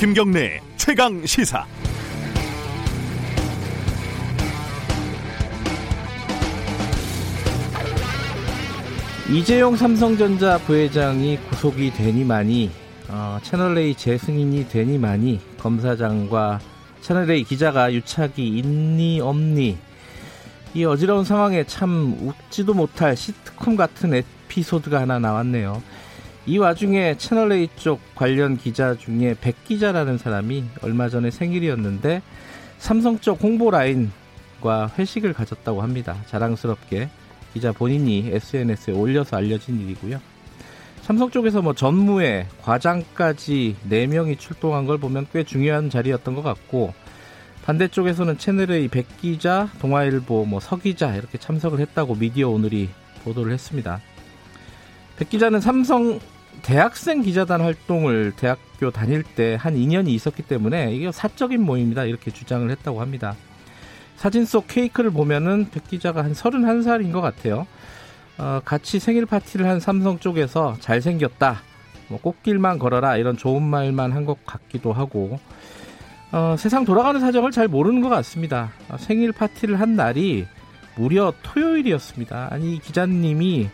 김경래 최강 시사. 이재용 삼성전자 부회장이 구속이 되니만이 어, 채널A 재승인이 되니만이 검사장과 채널A 기자가 유착이 있니 없니 이 어지러운 상황에 참 웃지도 못할 시트콤 같은 에피소드가 하나 나왔네요. 이 와중에 채널A 쪽 관련 기자 중에 백 기자라는 사람이 얼마 전에 생일이었는데 삼성 쪽 홍보 라인과 회식을 가졌다고 합니다. 자랑스럽게 기자 본인이 SNS에 올려서 알려진 일이고요. 삼성 쪽에서 뭐 전무에 과장까지 4명이 출동한 걸 보면 꽤 중요한 자리였던 것 같고 반대쪽에서는 채널의 백 기자, 동아일보, 뭐 서기자 이렇게 참석을 했다고 미디어 오늘이 보도를 했습니다. 백 기자는 삼성 대학생 기자단 활동을 대학교 다닐 때 한 2년이 있었기 때문에 이게 사적인 모임이다 이렇게 주장을 했다고 합니다. 사진 속 케이크를 보면은 백 기자가 한 31살인 것 같아요. 어, 같이 생일 파티를 한 삼성 쪽에서 잘생겼다, 뭐 꽃길만 걸어라 이런 좋은 말만 한 것 같기도 하고 어, 세상 돌아가는 사정을 잘 모르는 것 같습니다. 어, 생일 파티를 한 날이 무려 토요일이었습니다. 아니 기자님이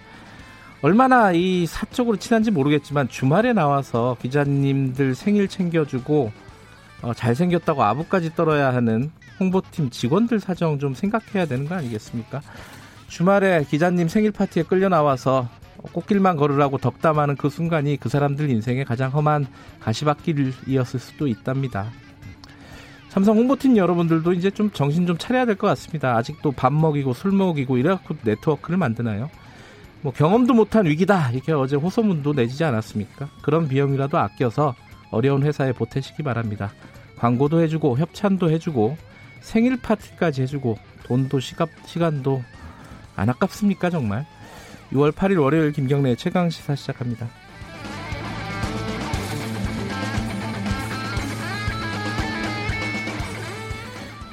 얼마나 이 사적으로 친한지 모르겠지만 주말에 나와서 기자님들 생일 챙겨주고 어, 잘생겼다고 아부까지 떨어야 하는 홍보팀 직원들 사정 좀 생각해야 되는 거 아니겠습니까? 주말에 기자님 생일 파티에 끌려 나와서 꽃길만 걸으라고 덕담하는 그 순간이 그 사람들 인생의 가장 험한 가시밭길이었을 수도 있답니다. 삼성 홍보팀 여러분들도 이제 좀 정신 좀 차려야 될 것 같습니다. 아직도 밥 먹이고 술 먹이고 이래갖고 네트워크를 만드나요? 뭐 경험도 못한 위기다 이렇게 어제 호소문도 내지지 않았습니까? 그런 비용이라도 아껴서 어려운 회사에 보태시기 바랍니다. 광고도 해주고 협찬도 해주고 생일 파티까지 해주고 돈도 시갑, 시간도 안 아깝습니까 정말? 6월 8일 월요일 김경래 최강 시사 시작합니다.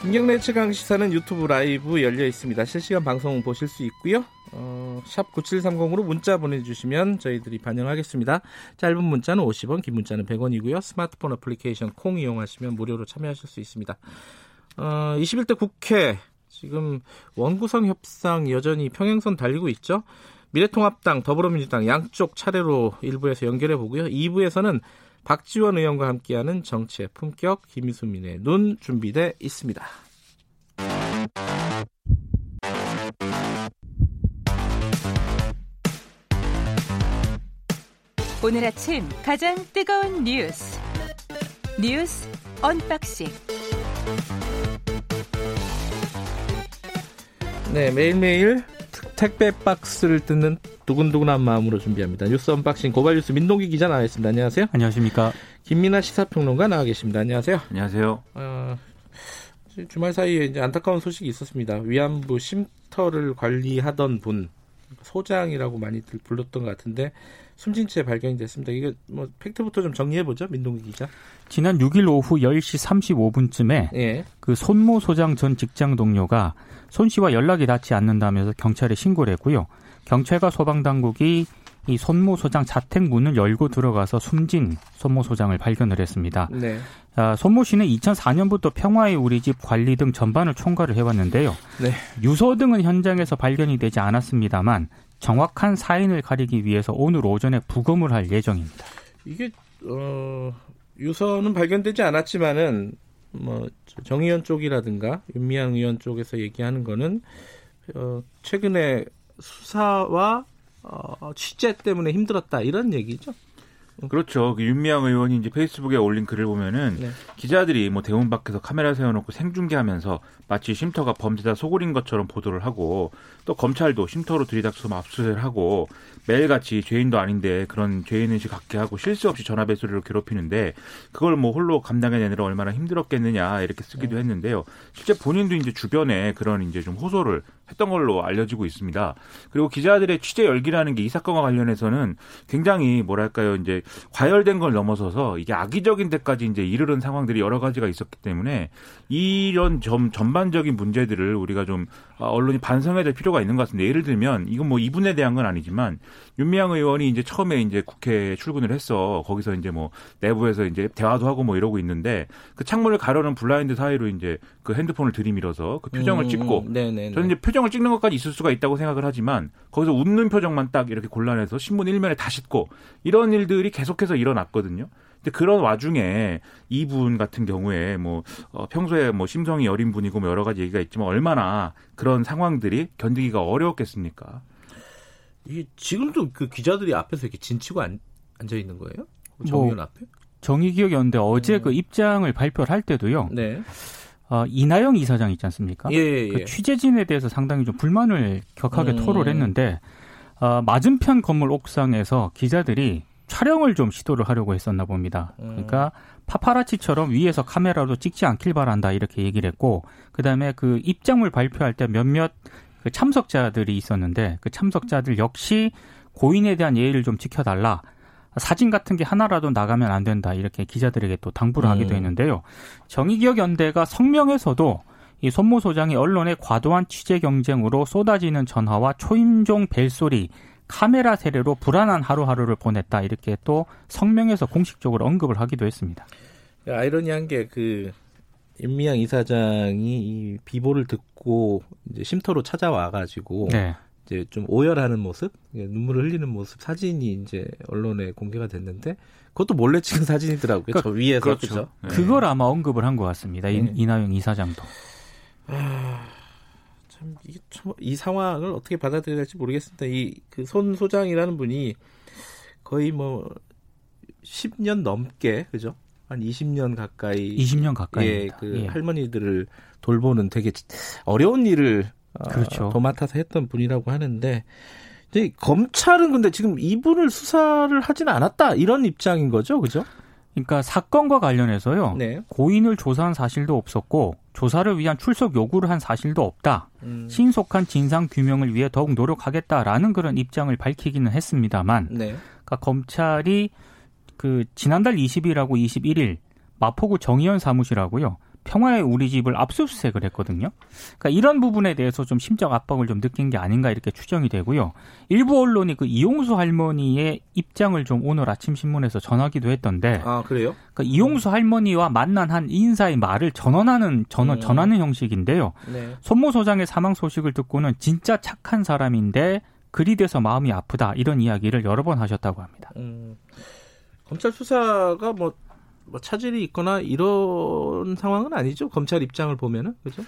김경래 최강 시사는 유튜브 라이브 열려 있습니다. 실시간 방송 보실 수 있고요. 어, 샵 9730으로 문자 보내주시면 저희들이 반영하겠습니다. 짧은 문자는 50원, 긴 문자는 100원이고요. 스마트폰 어플리케이션 콩 이용하시면 무료로 참여하실 수 있습니다. 어, 21대 국회 지금 원구성 협상 여전히 평행선 달리고 있죠. 미래통합당, 더불어민주당 양쪽 차례로 1부에서 연결해 보고요. 2부에서는 박지원 의원과 함께하는 정치의 품격 김수민의 눈 준비돼 있습니다. 오늘 아침 가장 뜨거운 뉴스 뉴스 unboxing 네 매일매일 택배 박스를 뜯는 두근두근한 마음으로 준비합니다. 뉴스 unboxing 고발 뉴스 민동기 기자 나와 있습니다. 안녕하세요. 안녕하십니까. 김민하 시사평론가 나와 계십니다. 안녕하세요. 안녕하세요. 어, 주말 사이에 이제 안타까운 소식이 있었습니다. 위안부 쉼터를 관리하던 분 소장이라고 많이들 불렀던 것 같은데 숨진 채 발견이 됐습니다. 이거 뭐 fact부터 좀 정리해 보죠, 민동기 기자. 지난 6일 오후 10시 35분쯤에 예. 그 손모 소장 전 직장 동료가 손 씨와 연락이 닿지 않는다면서 경찰에 신고를 했고요. 경찰과 소방 당국이 이 손모 소장 자택 문을 열고 들어가서 숨진 손모 소장을 발견을 했습니다. 네. 아, 손모 씨는 2004년부터 평화의 우리 집 관리 등 전반을 총괄을 해왔는데요. 네. 유서 등은 현장에서 발견이 되지 않았습니다만 정확한 사인을 가리기 위해서 오늘 오전에 부검을 할 예정입니다. 이게 어, 유서는 발견되지 않았지만은 뭐 정의원 쪽이라든가 윤미향 의원 쪽에서 얘기하는 거는 어, 최근에 수사와 어, 취재 때문에 힘들었다 이런 얘기죠. 그렇죠. 그 윤미향 의원이 이제 페이스북에 올린 글을 보면은 네. 기자들이 뭐 대문 밖에서 카메라 세워놓고 생중계하면서 마치 쉼터가 범죄자 소굴인 것처럼 보도를 하고 또 검찰도 쉼터로 들이닥쳐서 압수수색을 하고 매일같이 죄인도 아닌데 그런 죄인의식 갖게 하고 실수 없이 전화배수를 괴롭히는데 그걸 뭐 홀로 감당해내느라 얼마나 힘들었겠느냐 이렇게 쓰기도 네. 했는데요. 실제 본인도 이제 주변에 그런 이제 좀 호소를 했던 걸로 알려지고 있습니다. 그리고 기자들의 취재 열기라는 게 이 사건과 관련해서는 굉장히 뭐랄까요 이제 과열된 걸 넘어서서 이게 악의적인 데까지 이제 이르는 상황들이 여러 가지가 있었기 때문에 이런 점 전반적인 문제들을 우리가 좀 아, 언론이 반성해야 될 필요가 있는 것 같습니다. 예를 들면 이건 뭐 이분에 대한 건 아니지만 윤미향 의원이 이제 처음에 이제 국회에 출근을 했어. 거기서 이제 뭐 내부에서 이제 대화도 하고 뭐 이러고 있는데 그 창문을 가려는 블라인드 사이로 이제 그 핸드폰을 들이밀어서 그 표정을 음, 찍고 네네네. 네, 네. 저는 이제 표정을 찍는 것까지 있을 수가 있다고 생각을 하지만 거기서 웃는 표정만 딱 이렇게 곤란해서 신문 일면에 다 싣고 이런 일들이 계속해서 일어났거든요. 근데 그런 와중에 이분 같은 경우에 뭐 어, 평소에 뭐 심성이 여린 분이고 뭐 여러 가지 얘기가 있지만 얼마나 그런 상황들이 견디기가 어려웠겠습니까? 이게 지금도 그 기자들이 앞에서 이렇게 진치고 앉, 앉아 있는 거예요? 정의원 뭐, 앞에? 정의 기억이었는데 어제 음. 그 입장을 발표를 할 때도요. 네. 어, 이나영 이사장 있지 않습니까? 예, 예. 그 예. 취재진에 대해서 상당히 좀 불만을 격하게 음. 토로를 했는데 어, 맞은편 건물 옥상에서 기자들이 촬영을 좀 시도를 하려고 했었나 봅니다. 음. 그러니까 파파라치처럼 위에서 카메라로 찍지 않길 바란다 이렇게 얘기를 했고 그다음에 그 입장을 발표할 때 몇몇 그 참석자들이 있었는데 그 참석자들 역시 고인에 대한 예의를 좀 지켜달라. 사진 같은 게 하나라도 나가면 안 된다. 이렇게 기자들에게 또 당부를 하기도 음. 했는데요. 정의기억 연대가 성명에서도 이 손모 소장이 언론의 과도한 취재 경쟁으로 쏟아지는 전화와 초임종 벨소리, 카메라 세례로 불안한 하루하루를 보냈다. 이렇게 또 성명에서 공식적으로 언급을 하기도 했습니다. 아이러니한 게 그 임미양 이사장이 이 비보를 듣고 이제 쉼터로 찾아와 가지고 네. 이제 좀 오열하는 모습, 눈물을 흘리는 모습 사진이 이제 언론에 공개가 됐는데 그것도 몰래 찍은 사진이더라고요. 그러니까, 저 위에서 그렇죠. 그죠? 네. 그걸 아마 언급을 한 것 같습니다. 네. 이나영 이사장도. 아, 참 이게 참 이 상황을 어떻게 받아들여야 될지 모르겠습니다. 이 그 손 소장이라는 분이 거의 뭐 10년 넘게 그죠? 한 20년 가까이 20년 가까이 예, 그 예. 할머니들을 돌보는 되게 어려운 일을 어, 그렇죠. 어, 도맡아서 했던 분이라고 하는데 이제 검찰은 근데 지금 이분을 수사를 하지는 않았다 이런 입장인 거죠, 그죠? 그러니까 사건과 관련해서요. 네. 고인을 조사한 사실도 없었고 조사를 위한 출석 요구를 한 사실도 없다. 음. 신속한 진상 규명을 위해 더욱 노력하겠다라는 그런 입장을 밝히기는 했습니다만, 네. 그러니까 검찰이 그 지난달 20일하고 21일 마포구 정의연 사무실하고요. 평화의 우리 집을 압수수색을 했거든요. 그러니까 이런 부분에 대해서 좀 심적 압박을 좀 느낀 게 아닌가 이렇게 추정이 되고요. 일부 언론이 그 이용수 할머니의 입장을 좀 오늘 아침 신문에서 전하기도 했던데. 아 그래요? 그러니까 이용수 할머니와 만난 한 인사의 말을 전원하는 전원 음. 전하는 형식인데요. 네. 손모 소장의 사망 소식을 듣고는 진짜 착한 사람인데 그리 돼서 마음이 아프다 이런 이야기를 여러 번 하셨다고 합니다. 음. 검찰 수사가 뭐, 뭐 차질이 있거나 이런 상황은 아니죠. 검찰 입장을 보면은 그죠?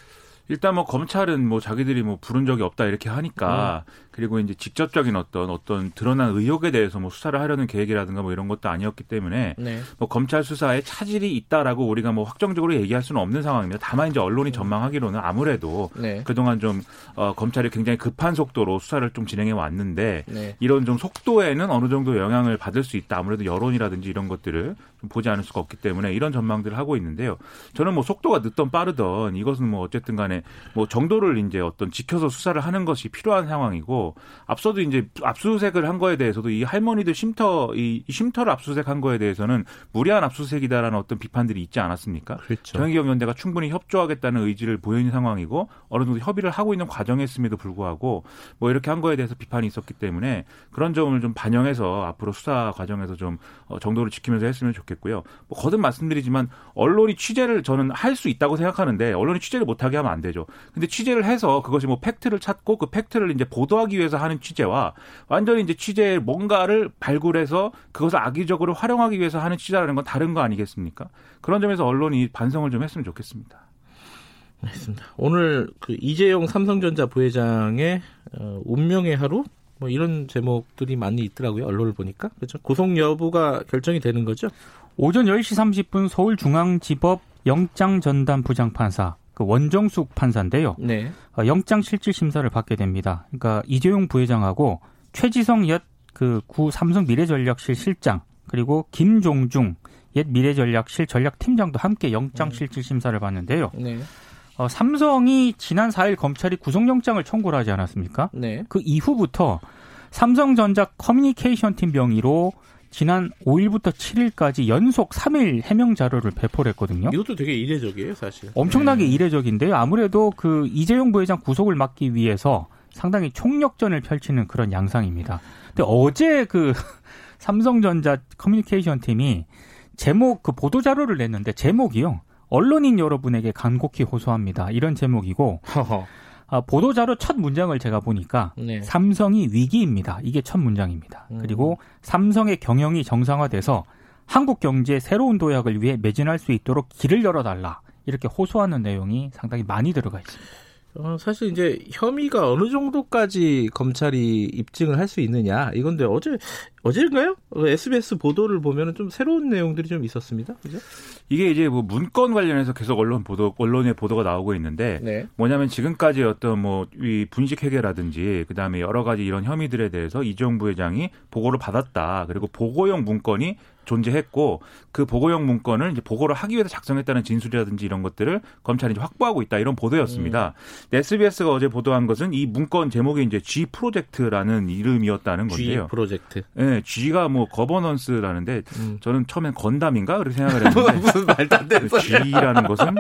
일단 뭐 검찰은 뭐 자기들이 뭐 부른 적이 없다 이렇게 하니까 음. 그리고 이제 직접적인 어떤 어떤 드러난 의혹에 대해서 뭐 수사를 하려는 계획이라든가 뭐 이런 것도 아니었기 때문에 네. 뭐 검찰 수사에 차질이 있다라고 우리가 뭐 확정적으로 얘기할 수는 없는 상황입니다. 다만 이제 언론이 음. 전망하기로는 아무래도 네. 그동안 좀 어, 검찰이 굉장히 급한 속도로 수사를 좀 진행해 왔는데 네. 이런 좀 속도에는 어느 정도 영향을 받을 수 있다. 아무래도 여론이라든지 이런 것들을 좀 보지 않을 수가 없기 때문에 이런 전망들을 하고 있는데요. 저는 뭐 속도가 늦던 빠르던 이것은 뭐 어쨌든 간에 뭐 정도를 이제 어떤 지켜서 수사를 하는 것이 필요한 상황이고 앞서도 이제 압수수색을 한 거에 대해서도 이 할머니들 쉼터 이 쉼터를 압수수색한 거에 대해서는 무리한 압수수색이다라는 어떤 비판들이 있지 않았습니까? 그렇죠. 정의기업연대가 충분히 협조하겠다는 의지를 보이는 상황이고 어느 정도 협의를 하고 있는 과정이었음에도 불구하고 뭐 이렇게 한 거에 대해서 비판이 있었기 때문에 그런 점을 좀 반영해서 앞으로 수사 과정에서 좀 어, 정도를 지키면서 했으면 좋겠고요. 뭐 거듭 말씀드리지만 언론이 취재를 저는 할 수 있다고 생각하는데 언론이 취재를 못하게 하면 안 되죠. 근데 취재를 해서 그것이 뭐 팩트를 찾고 그 팩트를 이제 보도하기 하기 위해서 하는 취재와 완전히 이제 취재의 뭔가를 발굴해서 그것을 악의적으로 활용하기 위해서 하는 취재라는 건 다른 거 아니겠습니까? 그런 점에서 언론이 반성을 좀 했으면 좋겠습니다. 알겠습니다. 오늘 그 이재용 삼성전자 부회장의 어, 운명의 하루 뭐 이런 제목들이 많이 있더라고요. 언론을 보니까. 그렇죠. 구속 여부가 결정이 되는 거죠. 오전 10시 30분 서울중앙지법 영장 전담 부장판사 그 원정숙 판사인데요. 네. 어, 영장 실질 심사를 받게 됩니다. 그러니까 이재용 부회장하고 최지성 옛그구 삼성 미래전략실 실장 그리고 김종중 옛 미래전략실 전략팀장도 함께 영장 음. 실질 심사를 받는데요. 네. 어, 삼성이 지난 4일 검찰이 구속영장을 청구를 하지 않았습니까? 네. 그 이후부터 삼성전자 커뮤니케이션 팀 명의로 지난 5일부터 7일까지 연속 3일 해명 자료를 배포를 했거든요. 이것도 되게 이례적이에요, 사실. 엄청나게 네. 이례적인데요. 아무래도 그 이재용 부회장 구속을 막기 위해서 상당히 총력전을 펼치는 그런 양상입니다. 근데 어제 그 삼성전자 커뮤니케이션 팀이 제목 그 보도 자료를 냈는데 제목이요. 언론인 여러분에게 간곡히 호소합니다. 이런 제목이고 아, 보도 자료 첫 문장을 제가 보니까 네. 삼성이 위기입니다. 이게 첫 문장입니다. 음. 그리고 삼성의 경영이 정상화돼서 한국 경제의 새로운 도약을 위해 매진할 수 있도록 길을 열어달라. 이렇게 호소하는 내용이 상당히 많이 들어가 있습니다. 어, 사실 이제 혐의가 어느 정도까지 검찰이 입증을 할 수 있느냐 이건데 어제 어제인가요? SBS 보도를 보면은 좀 새로운 내용들이 좀 있었습니다. 그죠? 이게 이제 뭐 문건 관련해서 계속 언론 보도 언론의 보도가 나오고 있는데 네. 뭐냐면 지금까지 어떤 뭐 이 분식 회계라든지 그다음에 여러 가지 이런 혐의들에 대해서 이종 부회장이 보고를 받았다. 그리고 보고용 문건이 존재했고 그 보고용 문건을 이제 보고를 하기 위해서 작성했다는 진술이라든지 이런 것들을 검찰이 이제 확보하고 있다 이런 보도였습니다. 음. SBS가 어제 보도한 것은 이 문건 제목이 이제 G 프로젝트라는 이름이었다는 건데요. G 프로젝트. 네, G가 뭐 거버넌스라는데 음. 저는 처음엔 건담인가 그렇게 생각을 했는데 무슨 말도 안 되는 G라는 것은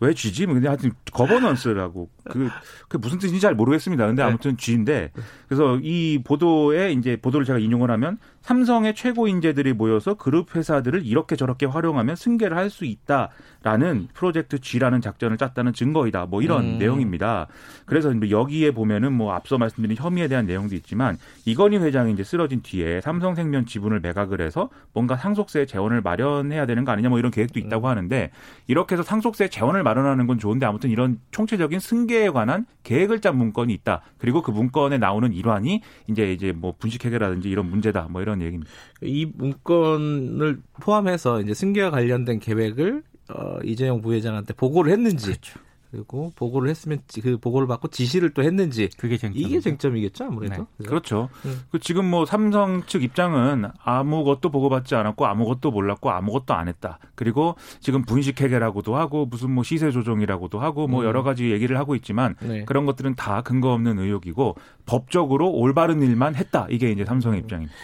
왜 G지? 뭐 근데 하여튼 거버넌스라고 그, 그 무슨 뜻인지 잘 모르겠습니다. 근데 네. 아무튼 G인데 그래서 이 보도에 이제 보도를 제가 인용을 하면 삼성의 최고 인재들이 모여서 그룹 회사들을 이렇게 저렇게 활용하면 승계를 할 수 있다라는 프로젝트 G라는 작전을 짰다는 증거이다. 뭐 이런 음. 내용입니다. 그래서 여기에 보면은 뭐 앞서 말씀드린 혐의에 대한 내용도 있지만 이건희 회장이 이제 쓰러진 뒤에 삼성생명 지분을 매각을 해서 뭔가 상속세 재원을 마련해야 되는 거 아니냐 뭐 이런 계획도 있다고 음. 하는데 이렇게 해서 상속세 재원을 마련하는 건 좋은데 아무튼 이런 총체적인 승계에 관한 계획을 짠 문건이 있다. 그리고 그 문건에 나오는 일환이 이제 이제 뭐 분식 회계라든지 이런 문제다. 뭐 이런 이런 얘기입니다. 이 문건을 포함해서 이제 승계와 관련된 계획을 어, 이재용 부회장한테 보고를 했는지 그렇죠. 그리고 보고를 했으면 그 보고를 받고 지시를 또 했는지 그게 쟁점 이게 쟁점이겠죠 아무래도 네. 그렇죠. 네. 그 지금 뭐 삼성 측 입장은 아무것도 보고받지 않았고 아무것도 몰랐고 아무것도 안 했다. 그리고 지금 분식 회계라고도 하고 무슨 뭐 시세 조정이라고도 하고 뭐 음. 여러 가지 얘기를 하고 있지만 네. 그런 것들은 다 근거 없는 의혹이고 법적으로 올바른 일만 했다. 이게 이제 삼성의 음. 입장입니다.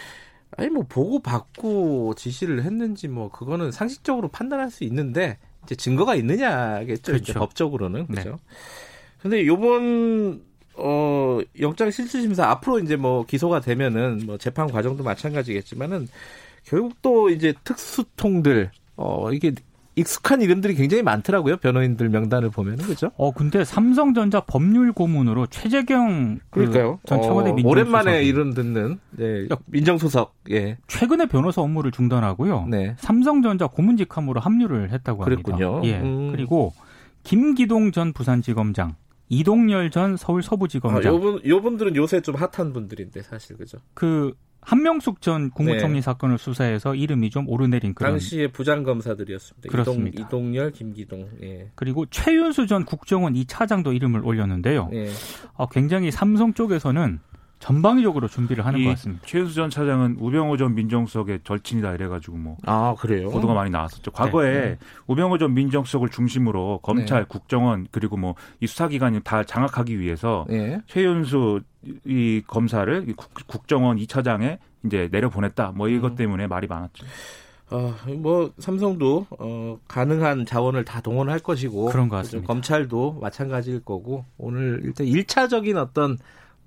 아니 뭐 보고 받고 지시를 했는지 뭐 그거는 상식적으로 판단할 수 있는데 이제 증거가 있느냐겠죠. 그렇죠. 법적으로는 그렇죠. 네. 근데 요번 어 영장 실질 심사 앞으로 이제 뭐 기소가 되면은 뭐 재판 과정도 마찬가지겠지만은 결국 또 이제 특수통들 어 이게 익숙한 이름들이 굉장히 많더라고요. 변호인들 명단을 보면은 그죠? 어 근데 삼성전자 법률 고문으로 최재경 그 그러니까요. 전 청와대 어, 민정 오랜만에 이름 듣는 네, 민정수석. 예. 최근에 변호사 업무를 중단하고요. 네. 삼성전자 고문직함으로 합류를 했다고 합니다. 그랬군요. 예. 음. 그리고 김기동 전 부산지검장 이동열 전 서울 서부지검장. 아, 요분 요분들은 요새 좀 핫한 분들인데 사실 그죠? 그 한명숙 전 국무총리 네. 사건을 수사해서 이름이 좀 오르내린 그런 당시의 부장 검사들이었습니다. 그렇습니다. 이동, 열 김기동. 예. 그리고 최윤수 전 국정원 이 차장도 이름을 올렸는데요. 예. 어, 굉장히 삼성 쪽에서는 전방위적으로 준비를 하는 것 같습니다. 최윤수 전 차장은 우병우 전 민정수석의 절친이다 이래가지고 뭐 아 그래요? 보도가 많이 나왔었죠. 과거에 네, 네. 우병우 전 민정수석을 중심으로 검찰, 네. 국정원 그리고 뭐 이 수사기관이 다 장악하기 위해서 네. 최윤수 이 검사를 국, 정원 2차장에 이제 내려보냈다. 뭐 이것 음. 때문에 말이 많았죠. 어, 뭐 삼성도 어, 가능한 자원을 다 동원할 것이고 그런 것 같습니다. 검찰도 마찬가지일 거고 오늘 일단 1차적인 어떤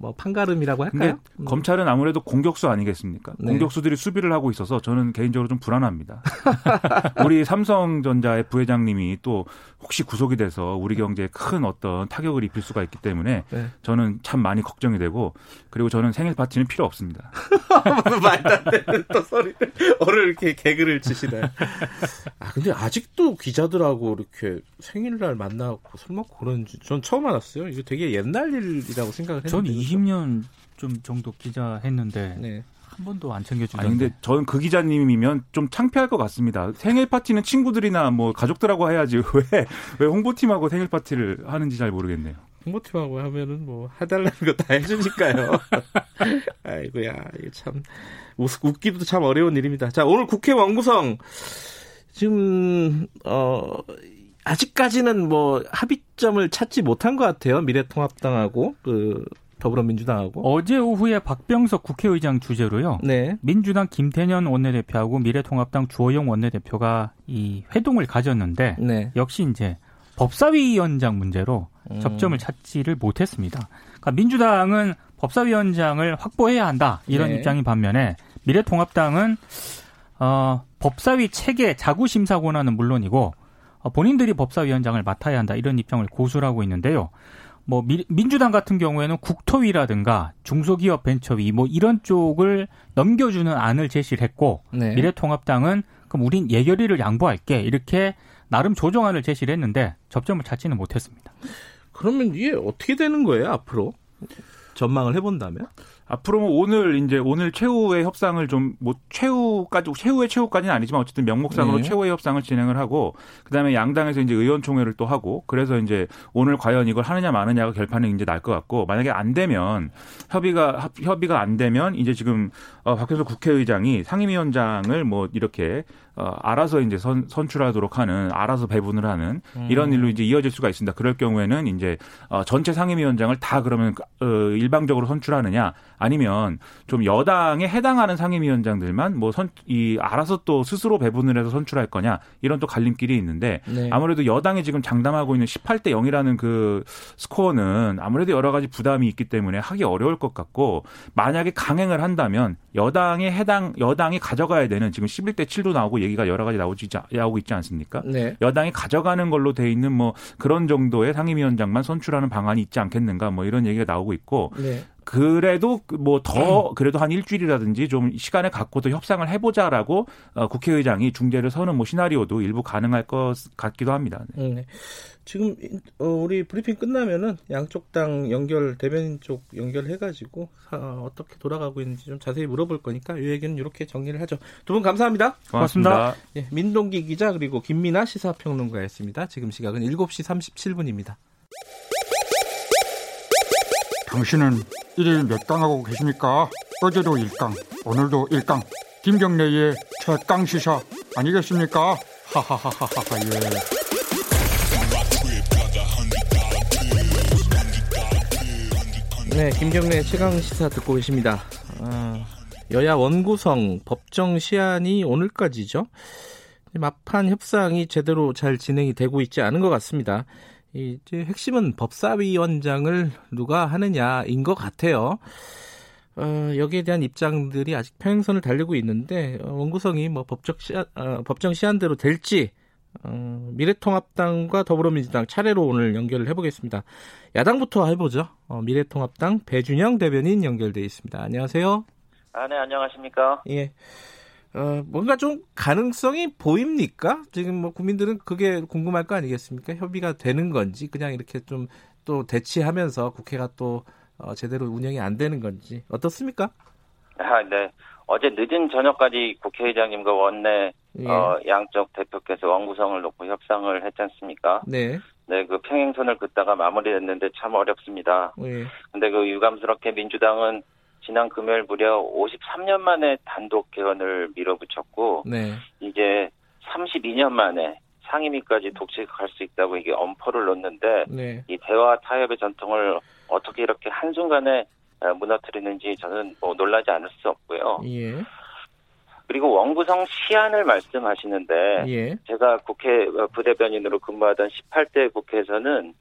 뭐 판가름이라고 할까요? 음. 검찰은 아무래도 공격수 아니겠습니까? 네. 공격수들이 수비를 하고 있어서 저는 개인적으로 좀 불안합니다. 우리 삼성전자의 부회장님이 또 혹시 구속이 돼서 우리 경제에 큰 어떤 타격을 입힐 수가 있기 때문에 네. 저는 참 많이 걱정이 되고 그리고 저는 생일 파티는 필요 없습니다. 말도 안 되는 또 소리를 어를 이렇게 개그를 치시네. 아 근데 아직도 기자들하고 이렇게 생일날 만나고 술 먹고 그런지 전 처음 알았어요. 이거 되게 옛날 일이라고 생각을 했는데. 20년 좀 정도 기자 했는데 네. 한 번도 안 챙겨주는데. 아니 근데 저는 그 기자님이면 좀 창피할 것 같습니다. 생일 파티는 친구들이나 뭐 가족들하고 해야지 왜 왜 홍보팀하고 생일 파티를 하는지 잘 모르겠네요. 홍보팀하고 하면은 뭐 해달라는 거 다 해주니까요. 아이고야 이게 참 웃기도 참 어려운 일입니다. 자 오늘 국회 원구성 지금 어 아직까지는 뭐 합의점을 찾지 못한 것 같아요. 미래통합당하고 그 더불어민주당하고 어제 오후에 박병석 국회의장 주재로요. 네. 민주당 김태년 원내대표하고 미래통합당 주호영 원내대표가 이 회동을 가졌는데 네. 역시 이제 법사위원장 문제로 음. 접점을 찾지를 못했습니다. 그러니까 민주당은 법사위원장을 확보해야 한다 이런 네. 입장인 반면에 미래통합당은 어, 법사위 체계 자구심사 권한은 물론이고 어, 본인들이 법사위원장을 맡아야 한다 이런 입장을 고수를 하고 있는데요. 뭐 미, 민주당 같은 경우에는 국토위라든가 중소기업 벤처위 뭐 이런 쪽을 넘겨주는 안을 제시를 했고 네. 미래통합당은 그럼 우린 예결위를 양보할게 이렇게 나름 조정안을 제시를 했는데 접점을 찾지는 못했습니다. 그러면 이게 어떻게 되는 거예요 앞으로 전망을 해본다면? 앞으로 뭐 오늘 이제 오늘 최후의 협상을 좀 뭐 최후까지 최후의 최후까지는 아니지만 어쨌든 명목상으로 네. 최후의 협상을 진행을 하고 그다음에 양당에서 이제 의원총회를 또 하고 그래서 이제 오늘 과연 이걸 하느냐 마느냐가 결판이 이제 날 것 같고 만약에 안 되면 협의가 협의가 안 되면 이제 지금 어 박현수 국회의장이 상임위원장을 뭐 이렇게 어, 알아서 이제 선, 선출하도록 하는 알아서 배분을 하는 음. 이런 일로 이제 이어질 수가 있습니다. 그럴 경우에는 이제 어, 전체 상임위원장을 다 그러면 어, 일방적으로 선출하느냐 아니면 좀 여당에 해당하는 상임위원장들만 뭐 선 이 알아서 또 스스로 배분을 해서 선출할 거냐 이런 또 갈림길이 있는데 네. 아무래도 여당이 지금 장담하고 있는 18대 0이라는 그 스코어는 아무래도 여러 가지 부담이 있기 때문에 하기 어려울 것 같고 만약에 강행을 한다면 여당에 해당 여당이 가져가야 되는 지금 11대 7도 나오고 얘기가 여러 가지 나오지 나오고 있지 않습니까? 네. 여당이 가져가는 걸로 돼 있는 뭐 그런 정도의 상임위원장만 선출하는 방안이 있지 않겠는가 뭐 이런 얘기가 나오고 있고 네. 그래도 뭐 더 그래도 한 일주일이라든지 좀 시간을 갖고도 협상을 해보자라고 어, 국회의장이 중재를 서는 뭐 시나리오도 일부 가능할 것 같기도 합니다. 네. 네. 지금 어, 우리 브리핑 끝나면은 양쪽 당 연결 대변인 쪽 연결해가지고 어, 어떻게 돌아가고 있는지 좀 자세히 물어볼 거니까 이 얘기는 이렇게 정리를 하죠. 두 분 감사합니다. 고맙습니다. 고맙습니다. 예, 민동기 기자 그리고 김민아 시사평론가였습니다. 지금 시각은 7시 37분입니다. 당신은 일일 몇 강 하고 계십니까? 어제도 1강, 오늘도 1강. 김경래의 최강 시사 아니겠습니까? 하하하하하 예. 네, 김경래 최강 시사 듣고 계십니다. 아, 여야 원구성 법정 시한이 오늘까지죠. 막판 협상이 제대로 잘 진행이 되고 있지 않은 것 같습니다. 이제 핵심은 법사위원장을 누가 하느냐인 것 같아요. 어, 여기에 대한 입장들이 아직 평행선을 달리고 있는데 어, 원구성이 뭐 법적 시한, 어, 법정 시한대로 될지 어, 미래통합당과 더불어민주당 차례로 오늘 연결을 해보겠습니다. 야당부터 해보죠. 어, 미래통합당 배준영 대변인 연결돼 있습니다. 안녕하세요. 아, 네, 안녕하십니까? 예. 어, 뭔가 좀 가능성이 보입니까? 지금 뭐 국민들은 그게 궁금할 거 아니겠습니까? 협의가 되는 건지 그냥 이렇게 좀 또 대치하면서 국회가 또 어, 제대로 운영이 안 되는 건지 어떻습니까? 아, 네. 어제 늦은 저녁까지 국회의장님과 원내 예. 어, 양쪽 대표께서 원구성을 놓고 협상을 했지 않습니까? 네. 네, 그 평행선을 긋다가 마무리됐는데 참 어렵습니다. 예. 근데 그 유감스럽게 민주당은 지난 금요일 무려 53년 만에 단독 개헌을 밀어붙였고 네. 이제 32년 만에 상임위까지 독식할 수 있다고 이게 엄포를 놓는데 네. 이 대화 타협의 전통을 어떻게 이렇게 한순간에 무너뜨리는지 저는 뭐 놀라지 않을 수 없고요. 예. 그리고 원구성 시안을 말씀하시는데 예. 제가 국회 부대변인으로 근무하던 18대 국회에서는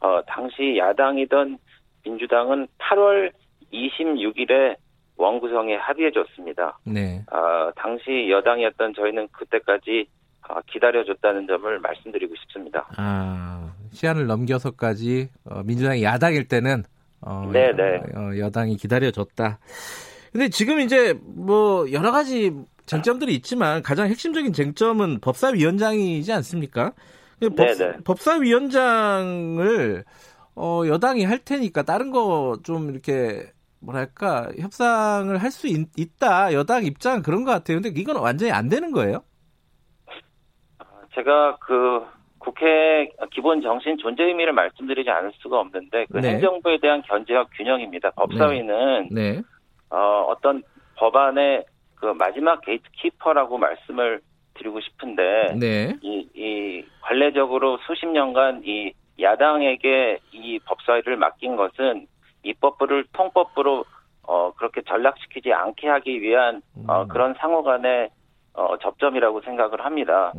어, 당시 야당이던 민주당은 8월 26일에 원구성에 합의해줬습니다. 네. 어, 당시 여당이었던 저희는 그때까지 어, 기다려줬다는 점을 말씀드리고 싶습니다. 아, 시한을 넘겨서까지 어, 민주당이 야당일 때는 어, 네네. 네. 어, 여당이 기다려줬다. 근데 지금 이제 뭐 여러 가지 쟁점들이 있지만 가장 핵심적인 쟁점은 법사위원장이지 않습니까? 법, 네네. 법사위원장을 어, 여당이 할 테니까 다른 거 좀 이렇게 뭐랄까 협상을 할 수 있다 여당 입장 그런 것 같아요. 근데 이건 완전히 안 되는 거예요? 제가 그 국회 기본 정신 존재 의미를 말씀드리지 않을 수가 없는데 그 네. 행정부에 대한 견제와 균형입니다. 법사위는 네. 네. 어, 어떤 법안의 그 마지막 gatekeeper라고 말씀을 드리고 싶은데 네. 이, 이 관례적으로 수십 년간 이 야당에게 이 법사위를 맡긴 것은 입법부를 통법부로 어, 그렇게 전락시키지 않게 하기 위한 어, 음. 그런 상호 간의 어, 접점이라고 생각을 합니다.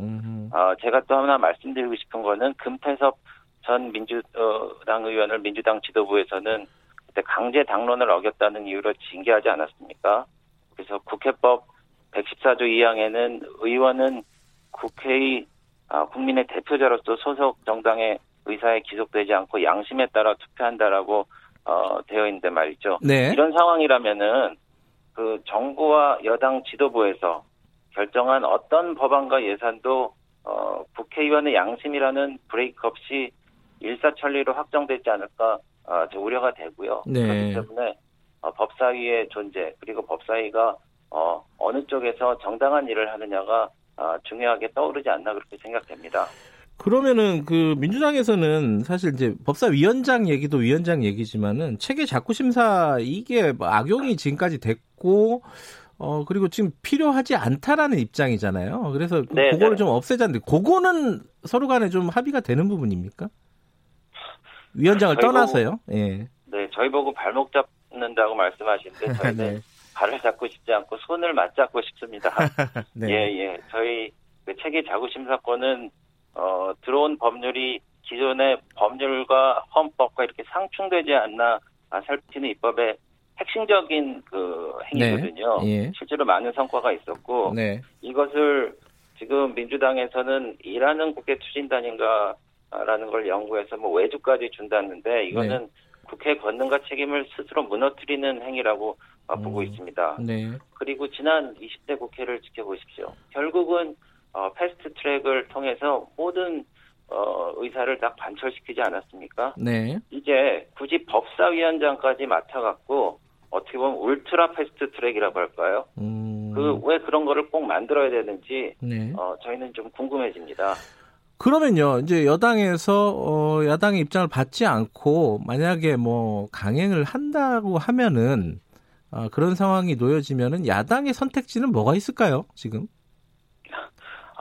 어, 제가 또 하나 말씀드리고 싶은 거는 금태섭 전 민주당 의원을 민주당 지도부에서는 그때 강제 당론을 어겼다는 이유로 징계하지 않았습니까? 그래서 국회법 114조 2항에는 의원은 국회의 아, 국민의 대표자로서 소속 정당의 의사에 기속되지 않고 양심에 따라 투표한다라고 어, 되어 있는데 말이죠. 네. 이런 상황이라면은 그 정부와 여당 지도부에서 결정한 어떤 법안과 예산도 어, 국회의원의 양심이라는 브레이크 없이 일사천리로 확정되지 않을까 어, 우려가 되고요. 네. 그렇기 때문에 어, 법사위의 존재 그리고 법사위가 어, 어느 쪽에서 정당한 일을 하느냐가 어, 중요하게 떠오르지 않나 그렇게 생각됩니다. 그러면은 그 민주당에서는 사실 이제 법사위원장 얘기도 위원장 얘기지만은 체계 자구 심사 이게 뭐 악용이 지금까지 됐고 어 그리고 지금 필요하지 않다라는 입장이잖아요. 그래서 네, 그거를 네. 좀 없애자는데 그거는 서로 간에 좀 합의가 되는 부분입니까? 위원장을 떠나서요. 보고, 예. 네, 저희 보고 발목 잡는다고 말씀하시는데 저희는 네. 발을 잡고 싶지 않고 손을 맞잡고 싶습니다. 네. 예, 예. 저희 그 체계 자구 심사권은 어, 들어온 법률이 기존의 법률과 헌법과 이렇게 상충되지 않나 살피는 입법의 핵심적인 그 행위거든요. 네. 예. 실제로 많은 성과가 있었고 네. 이것을 지금 민주당에서는 일하는 국회 추진단인가라는 걸 연구해서 뭐 외주까지 준다는데 이거는 네. 국회 권능과 책임을 스스로 무너뜨리는 행위라고 보고 음. 있습니다. 네. 그리고 지난 20대 국회를 지켜보십시오. 결국은 어, 패스트 트랙을 통해서 모든 어, 의사를 다 관철시키지 않았습니까? 네. 이제 굳이 법사위원장까지 맡아갖고 어떻게 보면 ultra fast track이라고 할까요? 음... 그 왜 그런 거를 꼭 만들어야 되는지 네. 어, 저희는 좀 궁금해집니다. 그러면요, 이제 여당에서 어, 야당의 입장을 받지 않고 만약에 뭐 강행을 한다고 하면은 어, 그런 상황이 놓여지면은 야당의 선택지는 뭐가 있을까요? 지금?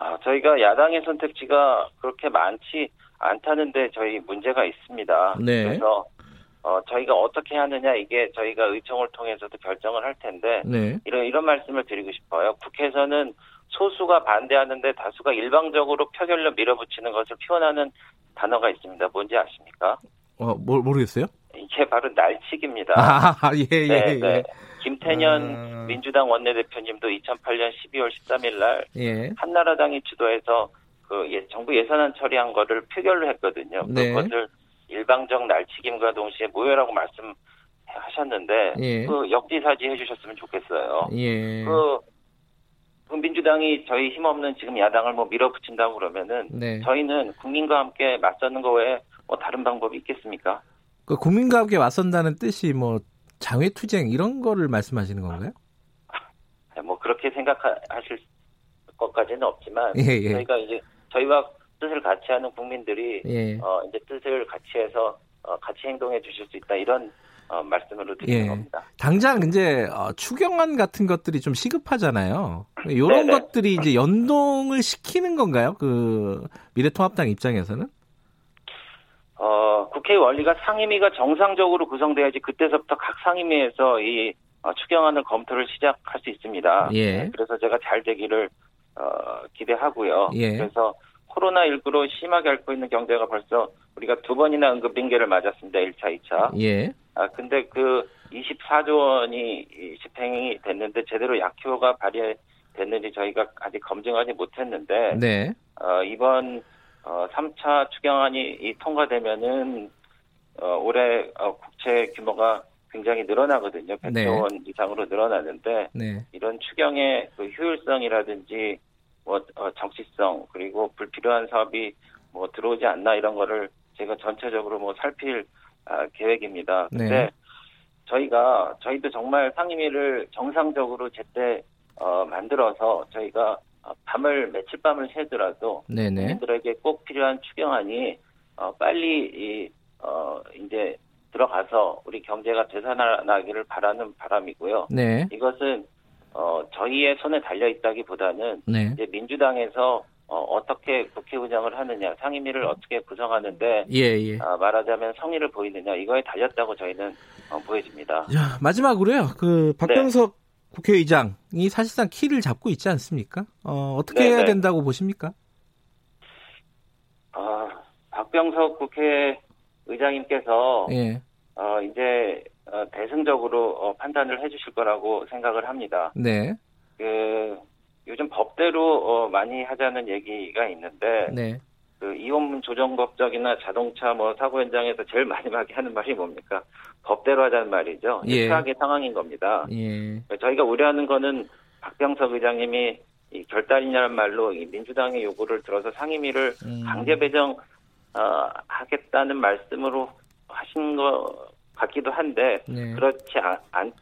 아, 저희가 야당의 선택지가 그렇게 많지 않다는데 저희 문제가 있습니다. 네. 그래서 어, 저희가 어떻게 하느냐 이게 저희가 의총을 통해서도 결정을 할 텐데 네. 이런 이런 말씀을 드리고 싶어요. 국회에서는 소수가 반대하는데 다수가 일방적으로 표결로 밀어붙이는 것을 표현하는 단어가 있습니다. 뭔지 아십니까? 어, 모, 모르겠어요. 이게 바로 날치기입니다. 아, 예, 예, 네, 예. 네. 김태년 아... 민주당 원내대표님도 2008년 12월 13일 날 예. 한나라당이 주도해서 그 예, 정부 예산안 처리한 거를 표결로 했거든요. 네. 그것을 일방적 날치김과 동시에 무효라고 말씀하셨는데 예. 그 역지사지 해주셨으면 좋겠어요. 예. 그, 그 민주당이 저희 힘없는 지금 야당을 뭐 밀어붙인다고 그러면은 네. 저희는 국민과 함께 맞서는 거 외에 뭐 다른 방법이 있겠습니까? 그 국민과 함께 맞선다는 뜻이 뭐 장외투쟁 이런 거를 말씀하시는 건가요? 네, 뭐 그렇게 생각하실 것까지는 없지만 예, 예. 저희가 이제 저희와 뜻을 같이 하는 국민들이 예. 어, 이제 뜻을 같이 해서 어, 같이 행동해 주실 수 있다 이런 어, 말씀으로 드리는 예. 겁니다. 당장 이제 어, 추경안 같은 것들이 좀 시급하잖아요. 이런 것들이 이제 연동을 시키는 건가요? 그 미래통합당 입장에서는? 어, 국회 원리가 상임위가 정상적으로 구성돼야지 그때서부터 각 상임위에서 이 어, 추경안을 검토를 시작할 수 있습니다. 예. 그래서 제가 잘 되기를 어, 기대하고요. 예. 그래서 코로나19로 심하게 앓고 있는 경제가 벌써 우리가 두 번이나 응급 빙계를 맞았습니다. 1차, 2차. 예. 아, 근데 그 24조 원이 집행이 됐는데 제대로 약효가 발휘 됐는지 저희가 아직 검증하지 못했는데 네. 어, 이번 어, 3차 추경안이 이 통과되면은 어, 올해 어, 국채 규모가 굉장히 늘어나거든요. 100조 네. 원 이상으로 늘어나는데 네. 이런 추경의 그 효율성이라든지 뭐 어, 정치성 그리고 불필요한 사업이 뭐 들어오지 않나 이런 거를 제가 전체적으로 뭐 살필 아, 계획입니다. 네. 근데 네. 저희가 저희도 정말 상임위를 정상적으로 제때 어, 만들어서 저희가 어, 밤을 며칠 밤을 새더라도 국민들에게 꼭 필요한 추경안이 어, 빨리 이, 어, 이제 들어가서 우리 경제가 되살아나기를 바라는 바람이고요. 네. 이것은 어, 저희의 손에 달려 있다기보다는 네. 이제 민주당에서 어, 떻게 국회 운영을 하느냐, 상임위를 어떻게 구성하는데 예, 예. 아, 말하자면 성의를 보이느냐 이거에 달렸다고 저희는 어, 보여집니다. 자, 마지막으로요. 그 박병석 네. 국회의장이 사실상 키를 잡고 있지 않습니까? 어, 어떻게 네네. 해야 네. 된다고 보십니까? 아, 박병석 국회의장님께서 예. 어, 이제 어, 대승적으로 어, 판단을 해주실 거라고 생각을 합니다. 네. 그 요즘 법대로 어, 많이 하자는 얘기가 있는데 네. 그 이혼문 조정 법적이나 자동차 뭐 사고 현장에서 제일 마지막에 하는 말이 뭡니까? 법대로 하자는 말이죠. 예. 최악의 상황인 겁니다. 예. 저희가 우려하는 거는 박병석 의장님이 이 결단이냐는 말로 이 민주당의 요구를 들어서 상임위를 음. 강제 배정 어, 하겠다는 말씀으로 하신 것 같기도 한데 네. 그렇지 않,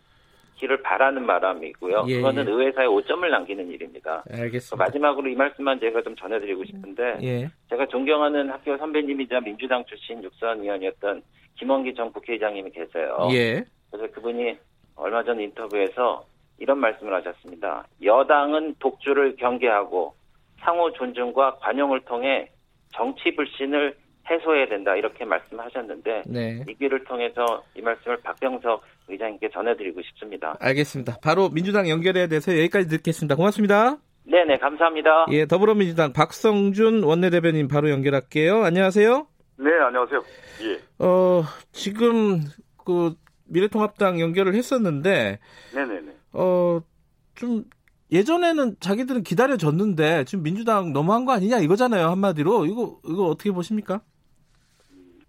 기를 바라는 바람이고요. 예, 그거는 예. 의회사에 오점을 남기는 일입니다. 알겠습니다. 마지막으로 이 말씀만 제가 좀 전해드리고 싶은데 예. 제가 존경하는 학교 선배님이자 민주당 출신 육선위원이었던 김원기 전 국회의장님이 계세요. 예. 그래서 그분이 얼마 전 인터뷰에서 이런 말씀을 하셨습니다. 여당은 독주를 경계하고 상호 존중과 관용을 통해 정치 불신을 해소해야 된다 이렇게 말씀하셨는데 네. 이 길을 통해서 이 말씀을 박병석 의장님께 전해드리고 싶습니다. 알겠습니다. 바로 민주당 연결해야 돼서 여기까지 듣겠습니다. 고맙습니다. 네네 감사합니다. 예 더불어민주당 박성준 원내대변인 바로 연결할게요. 안녕하세요. 네 안녕하세요. 예. 어 지금 그 미래통합당 연결을 했었는데 네네네. 어좀 예전에는 자기들은 기다려줬는데 지금 민주당 너무한 거 아니냐 이거잖아요 한마디로 이거 이거 어떻게 보십니까?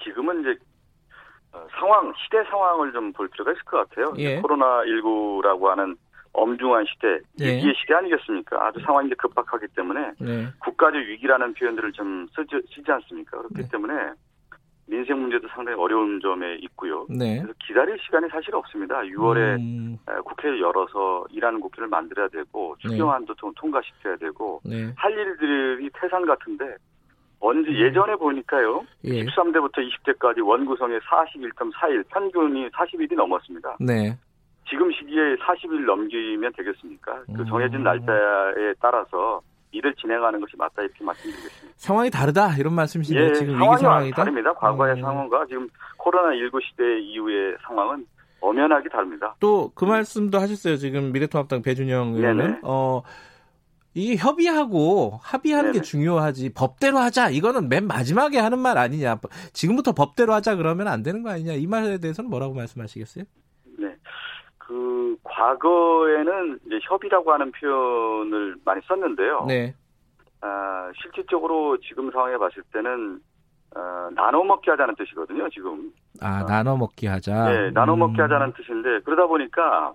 지금은 이제 어, 상황, 시대 상황을 좀 볼 필요가 있을 것 같아요. 예. 코로나 19라고 하는 엄중한 시대, 예. 위기의 시대 아니겠습니까? 아주 상황이 이제 급박하기 때문에 네. 국가적 위기라는 표현들을 좀 쓰지, 쓰지 않습니까? 그렇기 네. 때문에 민생 문제도 상당히 어려운 점에 있고요. 네. 그래서 기다릴 시간이 사실 없습니다. 6월에 음. 국회를 열어서 일하는 국회를 만들어야 되고 추경안도 네. 통과시켜야 되고 네. 할 일들이 태산 같은데 언제 음. 예전에 보니까요. 예. 13대부터 20대까지 원구성의 41.4일, 평균이 40일이 넘었습니다. 네. 지금 시기에 40일 넘기면 되겠습니까? 그 음. 정해진 날짜에 따라서 일을 진행하는 것이 맞다 이렇게 말씀드리겠습니다. 상황이 다르다 이런 말씀이신데 예, 지금 상황이 상황이다? 다릅니다. 과거의 음. 상황과 지금 코로나 19 시대 이후의 상황은 엄연하게 다릅니다. 또 그 말씀도 하셨어요. 지금 미래통합당 배준영 의원은 어 이 협의하고 합의하는 네네. 게 중요하지 법대로 하자 이거는 맨 마지막에 하는 말 아니냐 지금부터 법대로 하자 그러면 안 되는 거 아니냐 이 말에 대해서는 뭐라고 말씀하시겠어요? 네, 그 과거에는 이제 협의라고 하는 표현을 많이 썼는데요. 네. 아, 실질적으로 지금 상황에 봤을 때는 어, 나눠 먹기 하자는 뜻이거든요. 지금. 아, 어, 나눠 먹기 하자. 네, 나눠 먹기 음. 하자는 뜻인데 그러다 보니까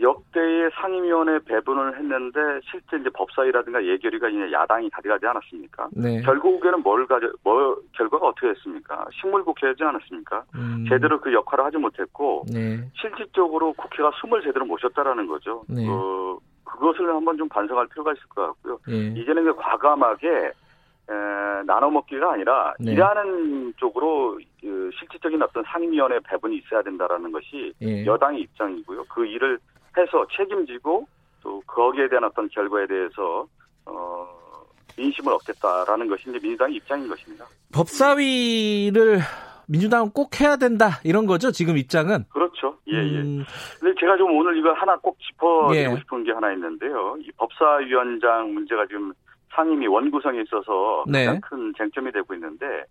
역대의 상임위원회 배분을 했는데 실제 이제 법사위라든가 예결위가 이제 야당이 가져가지 않았습니까? 네. 결국에는 뭘 가져 뭐 결과가 어떻게 됐습니까? 식물국회하지 않았습니까? 음. 제대로 그 역할을 하지 못했고 네. 실질적으로 국회가 숨을 제대로 모셨다라는 거죠. 네. 그 그것을 한번 좀 반성할 필요가 있을 것 같고요. 네. 이제는 과감하게 에, 나눠 먹기가 아니라 네. 일하는 쪽으로 그 실질적인 어떤 상임위원회 배분이 있어야 된다라는 것이 예. 여당의 입장이고요. 그 일을 해서 책임지고 또 거기에 대한 어떤 결과에 대해서 어, 민심을 얻겠다라는 것이 이제 민주당의 입장인 것입니다. 법사위를 민주당은 꼭 해야 된다 이런 거죠 지금 입장은 그렇죠 예예 예. 음... 근데 제가 좀 오늘 이거 하나 꼭 짚어드리고 예. 싶은 게 하나 있는데요 이 법사위원장 문제가 지금 상임위 원구성에 있어서 네. 가장 큰 쟁점이 되고 있는데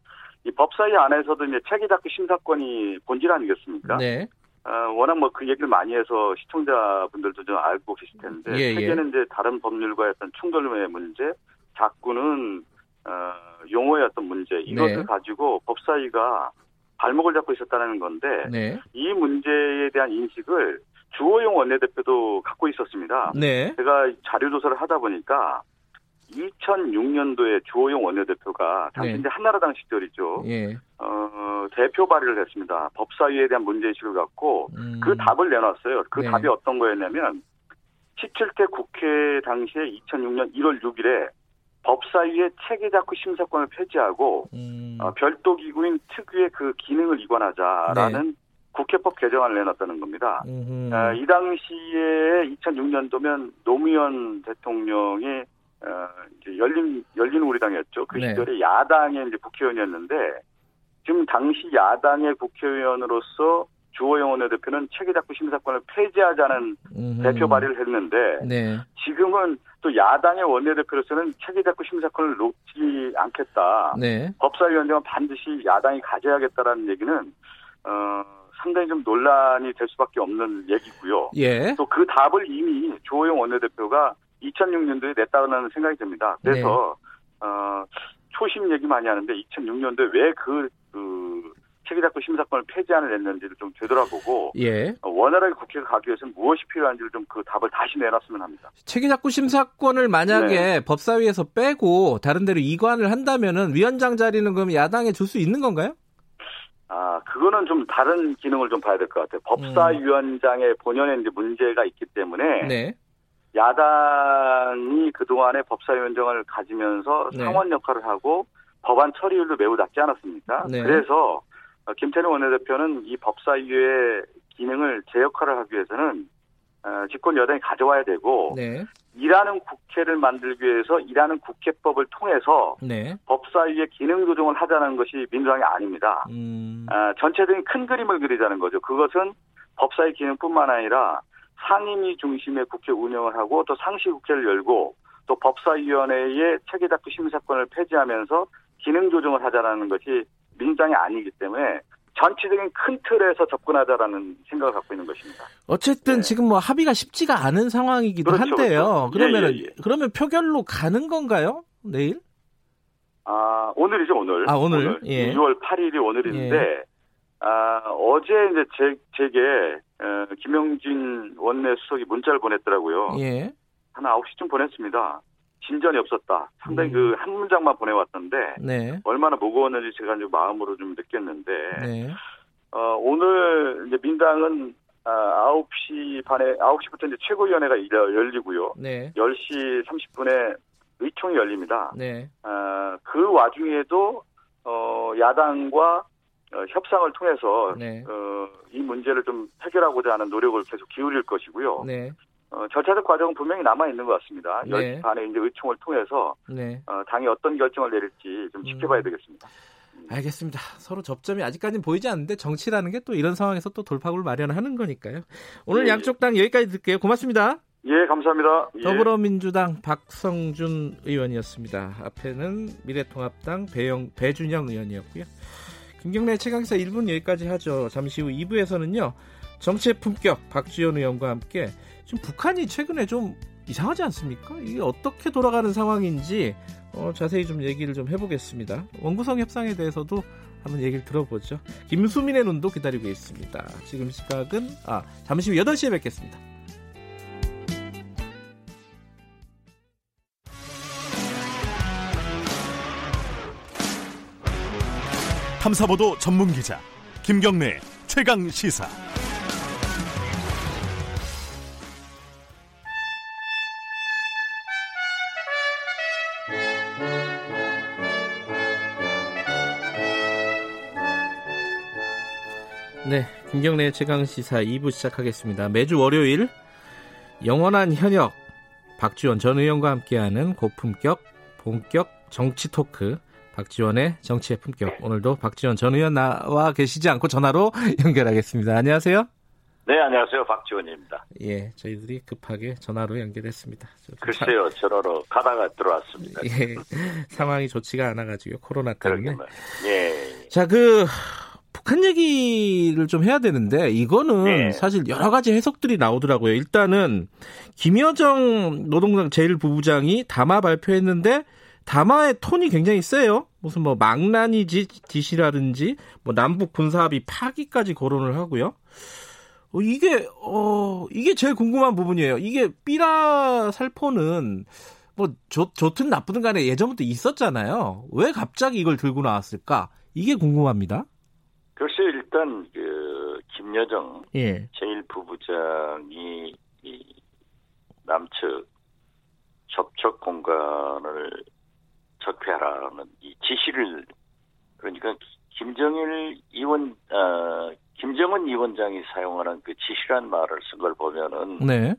이 법사위 안에서도 이제 체계작구 심사권이 본질 아니겠습니까? 네. 어, 워낙 뭐 그 얘기를 많이 해서 시청자분들도 좀 알고 계실 텐데 예, 예. 세계는 이제 다른 법률과의 어떤 충돌의 문제, 자꾸는 어, 용어의 어떤 문제 이것을 네. 가지고 법사위가 발목을 잡고 있었다는 건데 네. 이 문제에 대한 인식을 주호영 원내대표도 갖고 있었습니다. 네. 제가 자료 조사를 하다 보니까 2006년도에 주호영 원내대표가 당시 네. 이제 한나라당 시절이죠. 예. 어, 대표 발의를 했습니다. 법사위에 대한 문제의식을 갖고 음. 그 답을 내놨어요. 그 네. 답이 어떤 거였냐면 17대 국회 당시에 2006년 1월 6일에 법사위의 체계작구 심사권을 폐지하고 음. 어, 별도 기구인 특유의 그 기능을 이관하자라는 네. 국회법 개정안을 내놨다는 겁니다. 어, 이 당시에 2006년도면 노무현 대통령이 어, 이제 열린 열린 우리당이었죠. 그 네. 시절에 야당의 이제 국회의원이었는데 지금 당시 야당의 국회의원으로서 주호영 원내대표는 체계작구 심사권을 폐지하자는 음흠. 대표 발의를 했는데 네. 지금은 또 야당의 원내대표로서는 체계작구 심사권을 놓지 않겠다. 네. 법사위원장은 반드시 야당이 가져야겠다라는 얘기는 어, 상당히 좀 논란이 될 수밖에 없는 얘기고요. 예. 또그 답을 이미 주호영 원내대표가 2006년도에 냈다는 생각이 듭니다. 그래서 네. 어, 초심 얘기 많이 하는데 2006년도에 왜그 그 체계작구 심사권을 폐지안을 냈는지를 좀 되돌아보고 예. 어, 원활하게 국회가 가기 위해서는 무엇이 필요한지를 좀 그 답을 다시 내놨으면 합니다. 체계작구 심사권을 만약에 네. 법사위에서 빼고 다른 데로 이관을 한다면은 위원장 자리는 그럼 야당에 줄 수 있는 건가요? 아, 그거는 좀 다른 기능을 좀 봐야 될 것 같아요. 법사위원장의 음. 본연의 이제 문제가 있기 때문에 네. 야당이 그동안에 법사위원장을 가지면서 네. 상원 역할을 하고 법안 처리율도 매우 낮지 않았습니까? 네. 그래서 김태룡 원내대표는 이 법사위의 기능을 제 역할을 하기 위해서는 어, 집권 여당이 가져와야 되고 네. 일하는 국회를 만들기 위해서 일하는 국회법을 통해서 네. 법사위의 기능 조정을 하자는 것이 민주당이 아닙니다. 음. 어, 전체적인 큰 그림을 그리자는 거죠. 그것은 법사위 기능뿐만 아니라 상임위 중심의 국회 운영을 하고 또 상시 국회를 열고 또 법사위원회의 체계작구 심사권을 폐지하면서 기능 조정을 하자라는 것이 민주당이 아니기 때문에 전체적인 큰 틀에서 접근하자라는 생각을 갖고 있는 것입니다. 어쨌든 네. 지금 뭐 합의가 쉽지가 않은 상황이기도 그렇죠, 한데요. 그렇죠. 그러면 예, 예, 예. 그러면 표결로 가는 건가요? 내일? 아 오늘이죠 오늘. 아 오늘. 오늘. 예. 2월 8일이 오늘인데 예. 아 어제 이제 제 제게 어, 김영진 원내 수석이 문자를 보냈더라고요. 예. 한 9시쯤 보냈습니다. 진전이 없었다. 상당히 음. 그한 문장만 보내왔던데 네. 얼마나 무거웠는지 제가 이제 마음으로 좀 느꼈는데 네. 어, 오늘 이제 민당은 아, 9시 반에 9시부터 이제 최고위원회가 열리고요. 네. 10시 30분에 의총이 열립니다. 네. 어, 그 와중에도 어, 야당과 어, 협상을 통해서 네. 어, 이 문제를 좀 해결하고자 하는 노력을 계속 기울일 것이고요. 네. 어, 절차적 과정은 분명히 남아 있는 것 같습니다. 네. 10시 반에 이제 의총을 통해서 네. 어, 당이 어떤 결정을 내릴지 좀 지켜봐야 음. 되겠습니다. 음. 알겠습니다. 서로 접점이 아직까지는 보이지 않는데 정치라는 게 또 이런 상황에서 또 돌파구를 마련하는 거니까요. 오늘 예. 양쪽 당 여기까지 듣게요. 고맙습니다. 예, 감사합니다. 예. 더불어민주당 박성준 의원이었습니다. 앞에는 미래통합당 배영, 배준영 의원이었고요. 김경래 최강사 1분 여기까지 하죠. 잠시 후 2부에서는요. 정치의 품격 박지원 의원과 함께 지금 북한이 최근에 좀 이상하지 않습니까? 이게 어떻게 돌아가는 상황인지 어, 자세히 좀 얘기를 좀 해보겠습니다. 원구성 협상에 대해서도 한번 얘기를 들어보죠. 김수민의 눈도 기다리고 있습니다. 지금 시각은 아 잠시 후 8시에 뵙겠습니다. 탐사보도 전문 기자 김경래 최강 시사. 네, 김경래 최강 시사 2부 시작하겠습니다. 매주 월요일 영원한 현역 박지원 전 의원과 함께하는 고품격 본격 정치 토크 박지원의 정치의 품격 오늘도 박지원 전 의원 나와 계시지 않고 전화로 연결하겠습니다. 안녕하세요. 네, 안녕하세요. 박지원입니다. 예, 저희들이 급하게 전화로 연결했습니다. 글쎄요, 차... 전화로 가다가 들어왔습니다. 예, 상황이 좋지가 않아가지고 코로나 때문에. 예. 자, 그 북한 얘기를 좀 해야 되는데 이거는 네. 사실 여러 가지 해석들이 나오더라고요. 일단은 김여정 노동당 제1부부장이 담화 발표했는데 담화의 톤이 굉장히 세요. 무슨 뭐 망나니 짓이라든지 뭐 남북 군사합의 파기까지 거론을 하고요. 어, 이게 어 이게 제일 궁금한 부분이에요. 이게 삐라 살포는 뭐 좋, 좋든 나쁘든 간에 예전부터 있었잖아요. 왜 갑자기 이걸 들고 나왔을까? 이게 궁금합니다. 글쎄 일단 그 김여정 예. 제1부부장이 이 남측 접촉 공간을 적폐하라는 이 지시를 그러니까 김정일 의원 어, 김정은 위원장이 사용하는 그 지시란 말을 쓴 걸 보면은 네.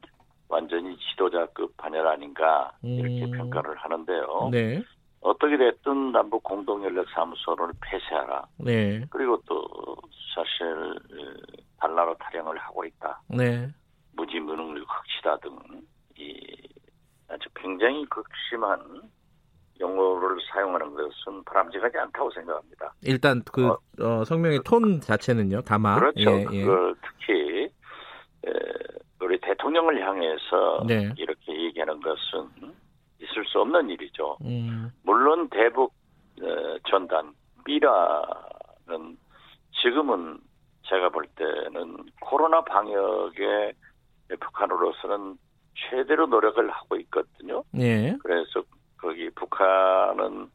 완전히 지도자급 반열 아닌가 이렇게 음. 평가를 하는데요. 네. 어떻게 됐든 남북 공동연락사무소를 폐쇄하라. 네. 그리고 또 사실 달나라 타령을 하고 있다. 네. 무지무능을 흑치다 등 이 아주 굉장히 극심한 용어를 사용하는 것은 바람직하지 않다고 생각합니다. 일단 그 어, 어, 성명의 톤 자체는요, 다만 그렇죠. 예, 예. 그걸 특히 에, 우리 대통령을 향해서 네. 이렇게 얘기하는 것은 있을 수 없는 일이죠. 음. 물론 대북 어, 전단 B라는 지금은 제가 볼 때는 코로나 방역에 북한으로서는 최대로 노력을 하고 있거든요. 네. 그래서 거기 북한은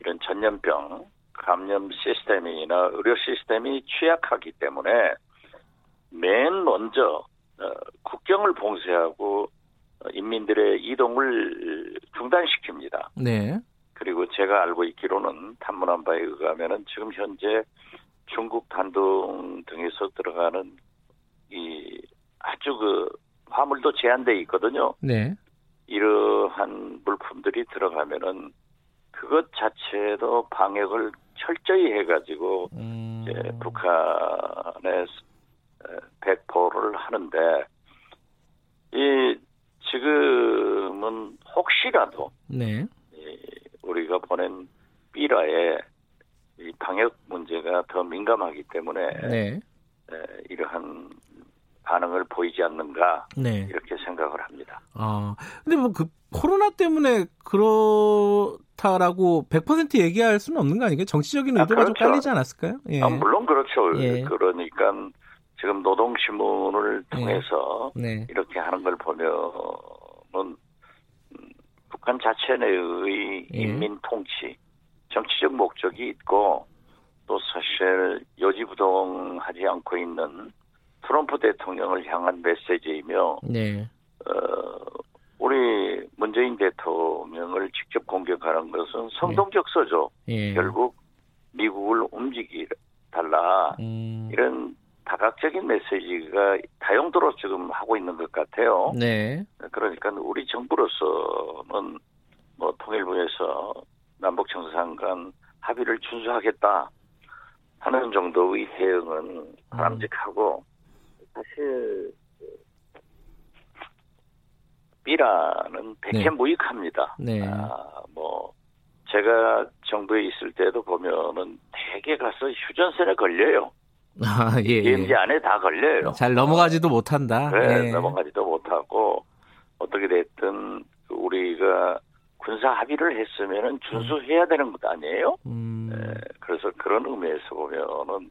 이런 전염병 감염 시스템이나 의료 시스템이 취약하기 때문에 맨 먼저 어, 국경을 봉쇄하고 인민들의 이동을 중단시킵니다. 네. 그리고 제가 알고 있기로는 탐문한 바에 의하면은 지금 현재 중국 단둥 등에서 들어가는 이 아주 그 화물도 제한돼 있거든요. 네. 이러한 물품들이 들어가면은 그것 자체도 방역을 철저히 해가지고 음. 이제 북한에 배포를 하는데 이 지금은 혹시라도 네. 우리가 보낸 삐라에 이 방역 문제가 더 민감하기 때문에 네. 이러한 반응을 보이지 않는가 네. 이렇게 생각을 합니다. 아 근데 뭐 그 코로나 때문에 그렇다라고 100% 얘기할 수는 없는 거 아니에요? 정치적인 의도가 아, 그렇죠. 좀 깔리지 않았을까요? 예. 아, 물론 그렇죠. 예. 그러니까 지금 노동신문을 네. 통해서 네. 이렇게 하는 걸 보면은 음, 북한 자체 내의 예. 인민 통치, 정치적 목적이 있고 또 사실 요지부동하지 않고 있는 트럼프 대통령을 향한 메시지이며 네. 어, 우리 문재인 대통령을 직접 공격하는 것은 성동격서죠. 네. 예. 결국 미국을 움직이 달라 음. 이런 다각적인 메시지가 다용도로 지금 하고 있는 것 같아요. 네. 그러니까 우리 정부로서는 뭐 통일부에서 남북 정상 간 합의를 준수하겠다 하는 정도의 해응은 바람직하고 사실 B라는 백해 무익합니다. 네. 네. 아, 뭐 제가 정부에 있을 때도 보면은 대개 가서 휴전선에 걸려요. 아, 예, DMZ 예. 안에 다 걸려요. 잘 넘어가지도 못한다. 네, 예. 넘어가지도 못하고 어떻게 됐든 우리가 군사 합의를 했으면은 준수해야 되는 것 아니에요? 음. 네, 그래서 그런 의미에서 보면은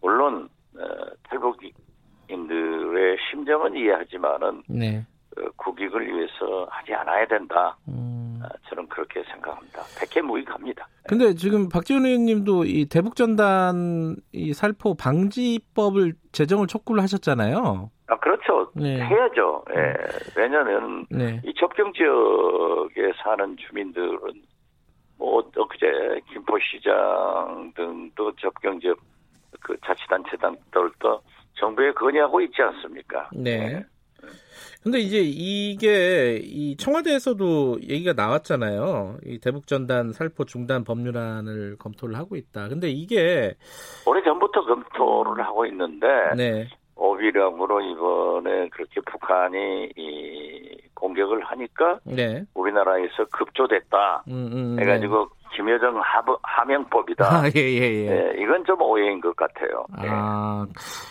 물론 어, 탈북 인들의 심정은 이해하지만은 네. 어, 국익을 위해서 하지 않아야 된다. 음. 아, 저는 그렇게 생각합니다. 백해무익합니다. 근데 지금 박지원 의원님도 이 대북전단 이 살포 방지법을 제정을 촉구를 하셨잖아요. 아 그렇죠. 네. 해야죠. 예. 네. 왜냐하면 네. 이 접경 지역에 사는 주민들은 뭐 엊그제 김포시장 등도 접경 지역 그 자치단체단들도 정부에 건의하고 있지 않습니까? 네. 네. 근데 이제 이게 이 청와대에서도 얘기가 나왔잖아요. 이 대북 전단 살포 중단 법률안을 검토를 하고 있다. 근데 이게 오래 전부터 검토를 하고 있는데 네. 오비령으로 이번에 그렇게 북한이 이 공격을 하니까 네. 우리나라에서 급조됐다. 음, 음, 네. 해가지고 네. 김여정 하부, 하명법이다. 아, 예, 예, 예. 네, 이건 좀 오해인 것 같아요. 네. 아,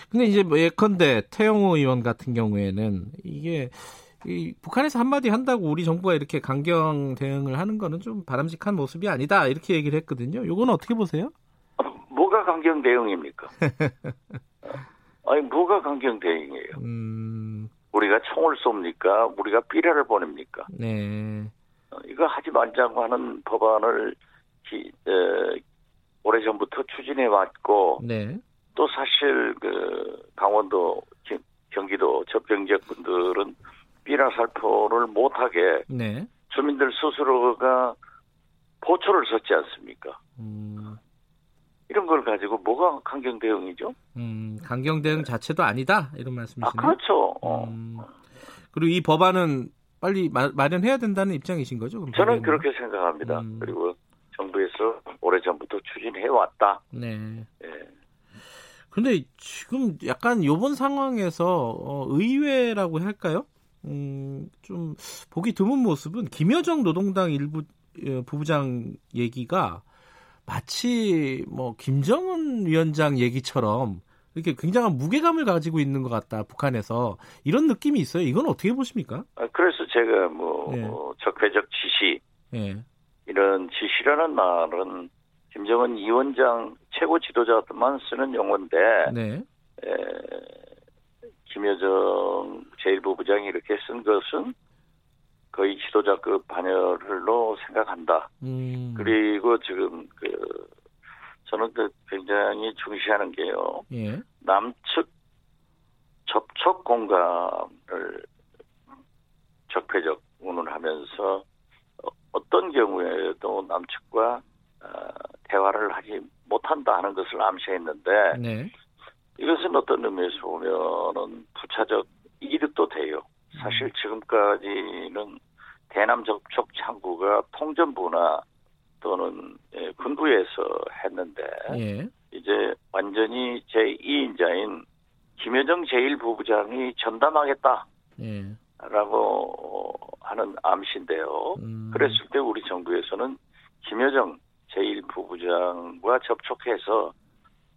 근데 이제 뭐 예컨대 태영호 의원 같은 경우에는 이게 이 북한에서 한마디 한다고 우리 정부가 이렇게 강경 대응을 하는 거는 좀 바람직한 모습이 아니다. 이렇게 얘기를 했거든요. 요건 어떻게 보세요? 어, 뭐가 강경 대응입니까? 아니, 뭐가 강경 대응이에요? 음... 우리가 총을 쏩니까? 우리가 삐라를 보냅니까? 네. 어, 이거 하지 말자고 하는 법안을 기, 에, 오래전부터 추진해 왔고 네. 또 사실 그 강원도 경기도 접경 지역 분들은 비라 살포를 못하게 네. 주민들 스스로가 보초를 섰지 않습니까? 음. 이런 걸 가지고 뭐가 강경 대응이죠? 음, 강경 대응 자체도 아니다 이런 말씀이시네요. 아, 그렇죠. 어. 음, 그리고 이 법안은 빨리 마, 마련해야 된다는 입장이신 거죠? 저는 그렇게 생각합니다. 음. 그리고 정부에서 오래전부터 추진해 왔다. 네. 예. 근데 지금 약간 요번 상황에서 어, 의외라고 할까요? 음, 좀 보기 드문 모습은 김여정 노동당 일부 어, 부부장 얘기가 마치 뭐 김정은 위원장 얘기처럼 이렇게 굉장한 무게감을 가지고 있는 것 같다 북한에서 이런 느낌이 있어요. 이건 어떻게 보십니까? 아, 그래서 제가 뭐 네. 적폐적 지시 네. 이런 지시라는 말은 김정은 위원장 최고 지도자만 쓰는 용어인데 네. 에, 김여정 제1부부장이 이렇게 쓴 것은 거의 지도자급 반열로 생각한다. 음. 그리고 지금 그 저는 그 굉장히 중시하는 게요. 예. 남측 접촉 공간을 적폐적 운운하면서 어떤 경우에도 남측과 어, 대화를 하지 못한다 하는 것을 암시했는데 네. 이것은 어떤 의미에서 보면은 부차적 이득도 돼요. 사실 음. 지금까지는 대남 접촉 창구가 통전부나 또는 예, 군부에서 했는데 예. 이제 완전히 제2인자인 김여정 제1부부장이 전담하겠다. 예. 라고 하는 암시인데요. 음. 그랬을 때 우리 정부에서는 김여정 제1부부장과 접촉해서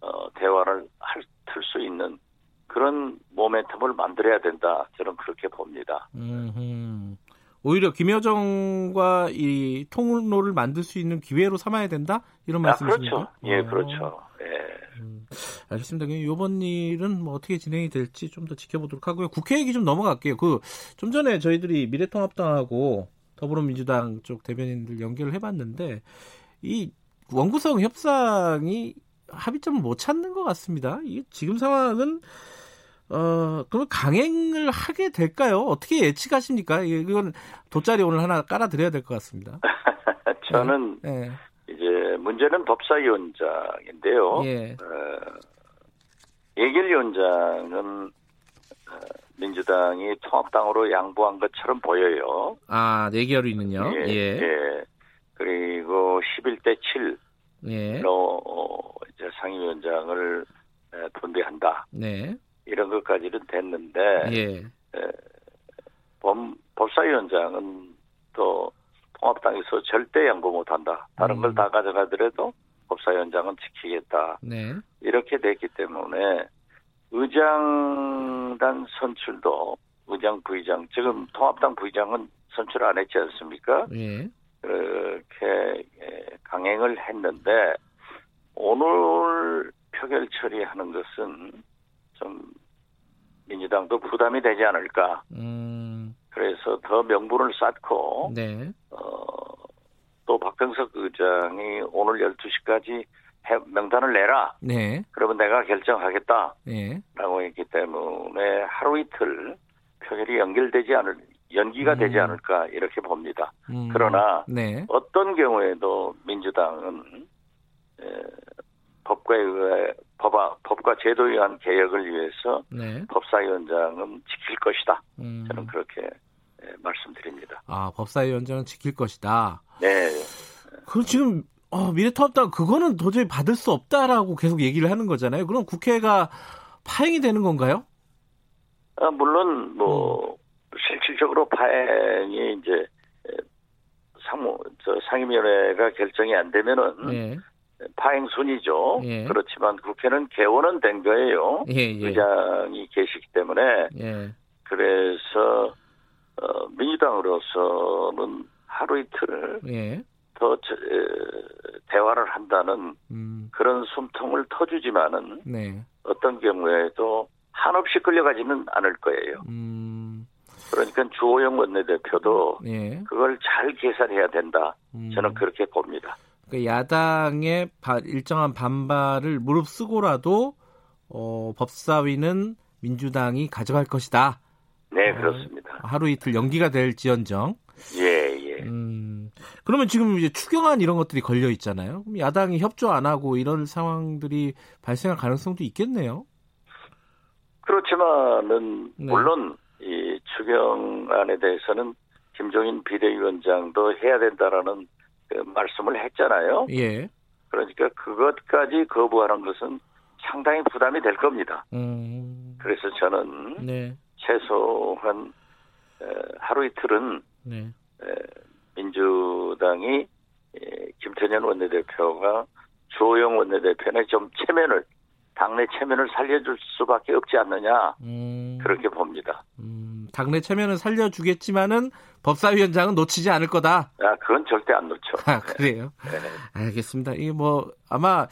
어, 대화를 할수 있는 그런 모멘텀을 만들어야 된다. 저는 그렇게 봅니다. 음흠. 오히려 김여정과 이 통로를 만들 수 있는 기회로 삼아야 된다 이런 아, 말씀이십니까? 그렇죠. 예, 어. 그렇죠. 예. 음, 알겠습니다. 이번 일은 뭐 어떻게 진행이 될지 좀 더 지켜보도록 하고요. 국회 얘기 좀 넘어갈게요. 그 좀 전에 저희들이 미래통합당하고 더불어민주당 쪽 대변인들 연결을 해봤는데 이 원구성 협상이 합의점을 못 찾는 것 같습니다. 이 지금 상황은 어, 그럼 강행을 하게 될까요? 어떻게 예측하십니까? 이건 돗자리 오늘 하나 깔아드려야 될 것 같습니다. 저는 네. 이제 문제는 법사위원장인데요. 예. 어, 예결위원장은 어, 민주당이 통합당으로 양보한 것처럼 보여요. 아, 예결위는요? 예. 예. 예. 그리고 11대 7로 예. 어, 이제 상임위원장을 분배한다. 네. 이런 것까지는 됐는데 예. 에, 범, 법사위원장은 또 통합당에서 절대 양보 못한다. 다른 음. 걸다 가져가더라도 법사위원장은 지키겠다. 네. 이렇게 됐기 때문에 의장단 선출도 의장 부의장 지금 통합당 부의장은 선출 안 했지 않습니까? 예. 그렇게 강행을 했는데 오늘 표결 처리하는 것은 좀 민주당도 부담이 되지 않을까. 음. 그래서 더 명분을 쌓고 네. 어, 또 박병석 의장이 오늘 12시까지 명단을 내라. 네. 그러면 내가 결정하겠다. 네. 라고 했기 때문에 하루 이틀 표결이 연결되지 않을 연기가 음. 되지 않을까 이렇게 봅니다. 음. 그러나 네. 어떤 경우에도 민주당은 에, 법과 의해 법화, 법과 제도에 의한 개혁을 위해서 네. 법사위원장은 지킬 것이다. 음. 저는 그렇게 네, 말씀드립니다. 아 법사위원장은 지킬 것이다. 네. 그럼 지금 어, 미래통합당 그거는 도저히 받을 수 없다라고 계속 얘기를 하는 거잖아요. 그럼 국회가 파행이 되는 건가요? 아, 물론 뭐 음. 실질적으로 파행이 이제 상무 저 상임위원회가 결정이 안 되면은 네. 파행 순이죠. 예. 그렇지만 국회는 개원은 된 거예요. 예, 예. 의장이 계시기 때문에 예. 그래서 어, 민주당으로서는 하루 이틀 예. 더 저, 에, 대화를 한다는 음. 그런 숨통을 터주지만은 네. 어떤 경우에도 한없이 끌려가지는 않을 거예요. 음. 그러니까 주호영 원내대표도 예. 그걸 잘 계산해야 된다. 음. 저는 그렇게 봅니다. 그 야당의 일정한 반발을 무릅쓰고라도 어, 법사위는 민주당이 가져갈 것이다. 네, 그렇습니다. 어, 하루 이틀 연기가 될지언정. 예, 예. 음, 음, 그러면 지금 이제 추경안 이런 것들이 걸려 있잖아요. 그럼 야당이 협조 안 하고 이런 상황들이 발생할 가능성도 있겠네요. 그렇지만은 네. 물론 이 추경안에 대해서는 김종인 비대위원장도 해야 된다라는 그 말씀을 했잖아요. 예. 그러니까 그것까지 거부하는 것은 상당히 부담이 될 겁니다. 음. 그래서 저는 네. 최소한 하루 이틀은 네. 민주당이 김태년 원내대표가 조영 원내대표의 좀 체면을 당내 체면을 살려줄 수밖에 없지 않느냐 음. 그렇게 봅니다. 음, 당내 체면을 살려주겠지만은 법사위원장은 놓치지 않을 거다. 아 그건 절대 안 놓죠. 아 그래요. 네. 알겠습니다. 이게 뭐 아마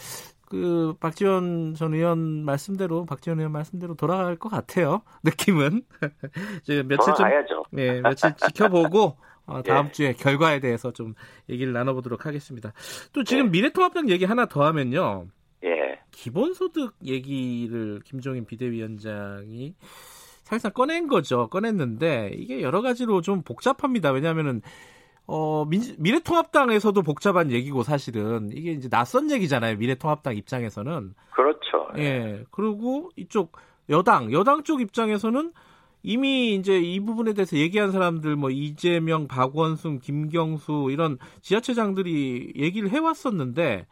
그 박지원 전 의원 말씀대로 박지원 의원 말씀대로 돌아갈 것 같아요. 느낌은 이제 며칠 좀 예, 며칠 지켜보고 어, 다음 예. 주에 결과에 대해서 좀 얘기를 나눠보도록 하겠습니다. 또 지금 예. 미래통합당 얘기 하나 더 하면요. 예. 기본소득 얘기를 김종인 비대위원장이 사실상 꺼낸 거죠. 꺼냈는데 이게 여러 가지로 좀 복잡합니다. 왜냐하면은 어, 민, 미래통합당에서도 복잡한 얘기고 사실은 이게 이제 낯선 얘기잖아요. 미래통합당 입장에서는. 그렇죠. 예. 그리고 이쪽 여당, 여당 쪽 입장에서는 이미 이제 이 부분에 대해서 얘기한 사람들 뭐 이재명, 박원순, 김경수 이런 지자체장들이 얘기를 해왔었는데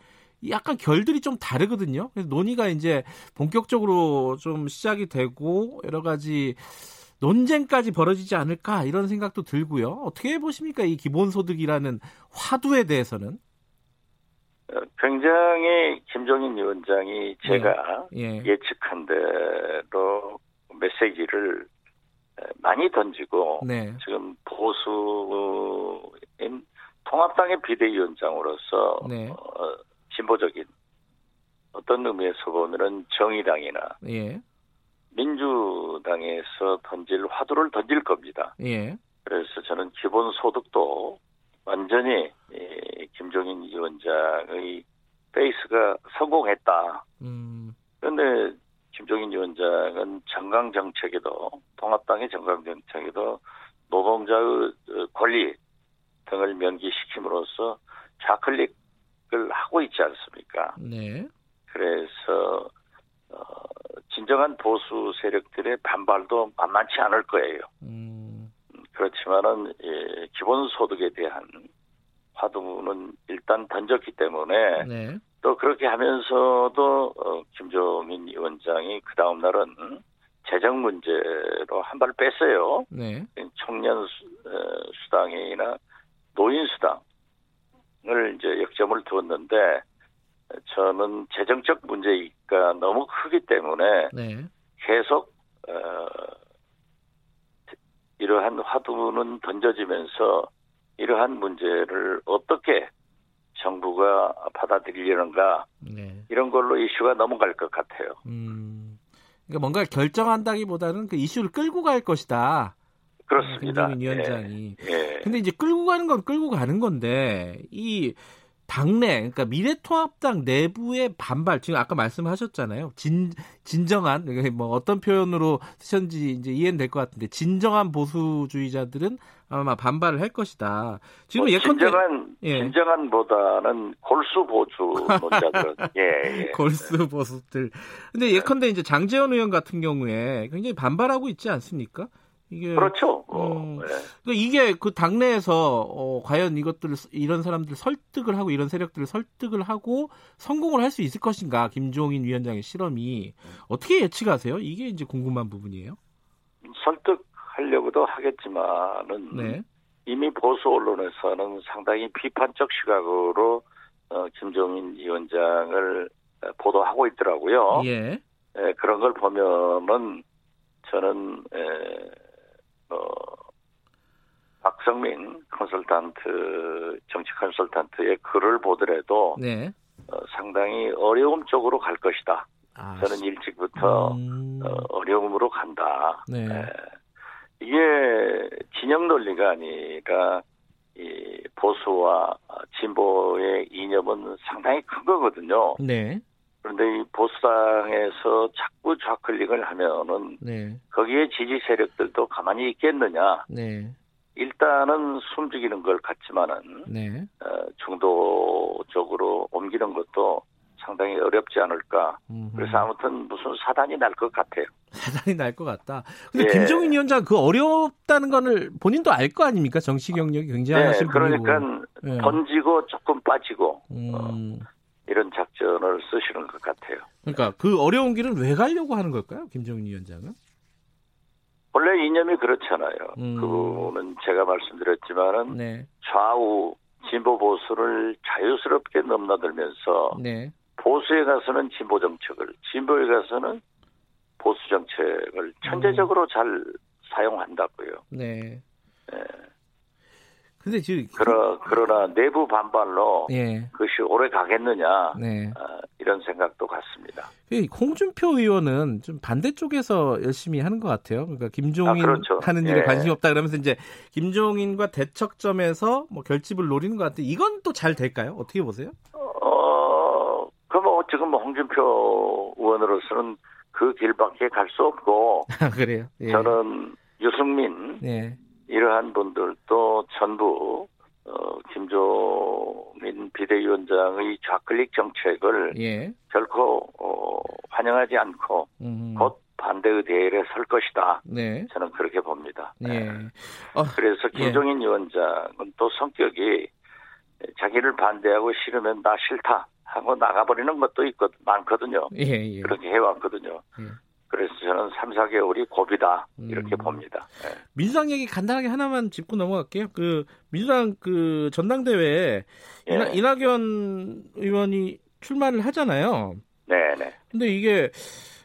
약간 결들이 좀 다르거든요. 그래서 논의가 이제 본격적으로 좀 시작이 되고 여러 가지 논쟁까지 벌어지지 않을까 이런 생각도 들고요. 어떻게 보십니까? 이 기본소득이라는 화두에 대해서는? 어, 굉장히 김종인 위원장이 제가 예. 예. 측한 대로 메시지를 많이 던지고 네. 지금 보수인 통합당의 비대위원장으로서 네. 어, 진보적인 어떤 의미에서 보면은 정의당이나 예. 민주당에서 던질 화두를 던질 겁니다. 예. 그래서 저는 기본소득도 완전히 김종인 위원장의 베이스가 성공했다. 음. 그런데 김종인 위원장은 정강 정책에도 통합당의 정강 정책에도 노동자의 권리 등을 명기시킴으로써 좌클릭 을 하고 있지 않습니까? 네. 그래서 어, 진정한 보수 세력들의 반발도 만만치 않을 거예요. 음. 그렇지만은 예, 기본소득에 대한 화두는 일단 던졌기 때문에 네. 또 그렇게 하면서도 어, 김종인 위원장이 그 다음 날은 재정 문제로 한 발 뺐어요. 네. 청년 수, 어, 수당이나 노인 수당 을 이제 역점을 두었는데 저는 재정적 문제가 너무 크기 때문에 네. 계속 어, 이러한 화두는 던져지면서 이러한 문제를 어떻게 정부가 받아들이려는가 네. 이런 걸로 이슈가 넘어갈 것 같아요. 음, 그러니까 뭔가 결정한다기보다는 그 이슈를 끌고 갈 것이다. 그렇습니다. 김종인 위원장이. 예. 예. 근데 이제 끌고 가는 건 끌고 가는 건데 이 당내 그러니까 미래통합당 내부의 반발 지금 아까 말씀하셨잖아요. 진 진정한 뭐 어떤 표현으로 쓰셨는지 이제 이해는 될 것 같은데 진정한 보수주의자들은 아마 반발을 할 것이다. 지금 뭐 예컨대 진정한 예. 진정한보다는 골수 보수론자들 예, 예. 골수 보수들. 근데 예컨대 이제 장재원 의원 같은 경우에 굉장히 반발하고 있지 않습니까? 이게 그렇죠. 어, 네. 그러니까 이게 그 당내에서 어, 과연 이것들을 이런 사람들 설득을 하고 이런 세력들을 설득을 하고 성공을 할 수 있을 것인가 김종인 위원장의 실험이 어떻게 예측하세요? 이게 이제 궁금한 부분이에요. 설득하려고도 하겠지만은 네. 이미 보수 언론에서는 상당히 비판적 시각으로 어, 김종인 위원장을 보도하고 있더라고요. 예. 에, 그런 걸 보면은 저는 에, 어, 박성민 컨설턴트 정치 컨설턴트의 글을 보더라도 네. 어, 상당히 어려움 쪽으로 갈 것이다. 아, 저는 일찍부터 음... 어, 려움으로 간다. 네. 에, 이게 진영 논리가 아니라 이 보수와 진보의 이념은 상당히 큰 거거든요. 네. 그런데 이 보수당에서 자꾸 좌클릭을 하면은 네. 거기에 지지 세력들도 가만히 있겠느냐? 네. 일단은 숨죽이는 걸 같지만은 네. 어, 중도적으로 옮기는 것도 상당히 어렵지 않을까. 음흠. 그래서 아무튼 무슨 사단이 날 것 같아요. 사단이 날 것 같다. 근데 예. 김종인 위원장 그 어렵다는 거를 본인도 알 거 아닙니까? 정치 경력이 굉장하신 네, 그러니까 예. 던지고 조금 빠지고 음. 어, 이런 작전을 쓰시는 것 같아요. 그러니까 그 어려운 길은 왜 가려고 하는 걸까요? 김종인 위원장은? 원래 이념이 그렇잖아요. 음. 그거는 제가 말씀드렸지만은 네. 좌우 진보 보수를 자유스럽게 넘나들면서 네. 보수에 가서는 진보 정책을, 진보에 가서는 보수 정책을 천재적으로 음. 잘 사용한다고요. 네. 네. 근데 지금 그러, 그러나 내부 반발로 예. 그것이 오래 가겠느냐 네. 어, 이런 생각도 같습니다. 홍준표 의원은 좀 반대쪽에서 열심히 하는 것 같아요. 그러니까 김종인 아, 그렇죠. 하는 일에 예. 관심이 없다 그러면서 이제 김종인과 대척점에서 뭐 결집을 노리는 것 같아요. 이건 또 잘 될까요? 어떻게 보세요? 어, 그뭐 지금 뭐 홍준표 의원으로서는 그 길밖에 갈 수 없고 아, 그래요. 예. 저는 유승민 예. 이러한 분들도 전부 어, 김종민 비대위원장의 좌클릭 정책을 예. 결코 어, 환영하지 않고 음. 곧 반대의 대열에 설 것이다. 네. 저는 그렇게 봅니다. 예. 네. 어, 그래서 예. 김종인 예. 위원장은 또 성격이 자기를 반대하고 싫으면 나 싫다 하고 나가버리는 것도 있거 많거든요. 예, 예. 그렇게 해왔거든요. 예. 그래서 저는 3, 4개월이 고비다 이렇게 음. 봅니다. 네. 민주당 얘기 간단하게 하나만 짚고 넘어갈게요. 그 민주당 그 전당대회에 예. 이낙, 이낙연 의원이 출마를 하잖아요. 네, 네. 근데 이게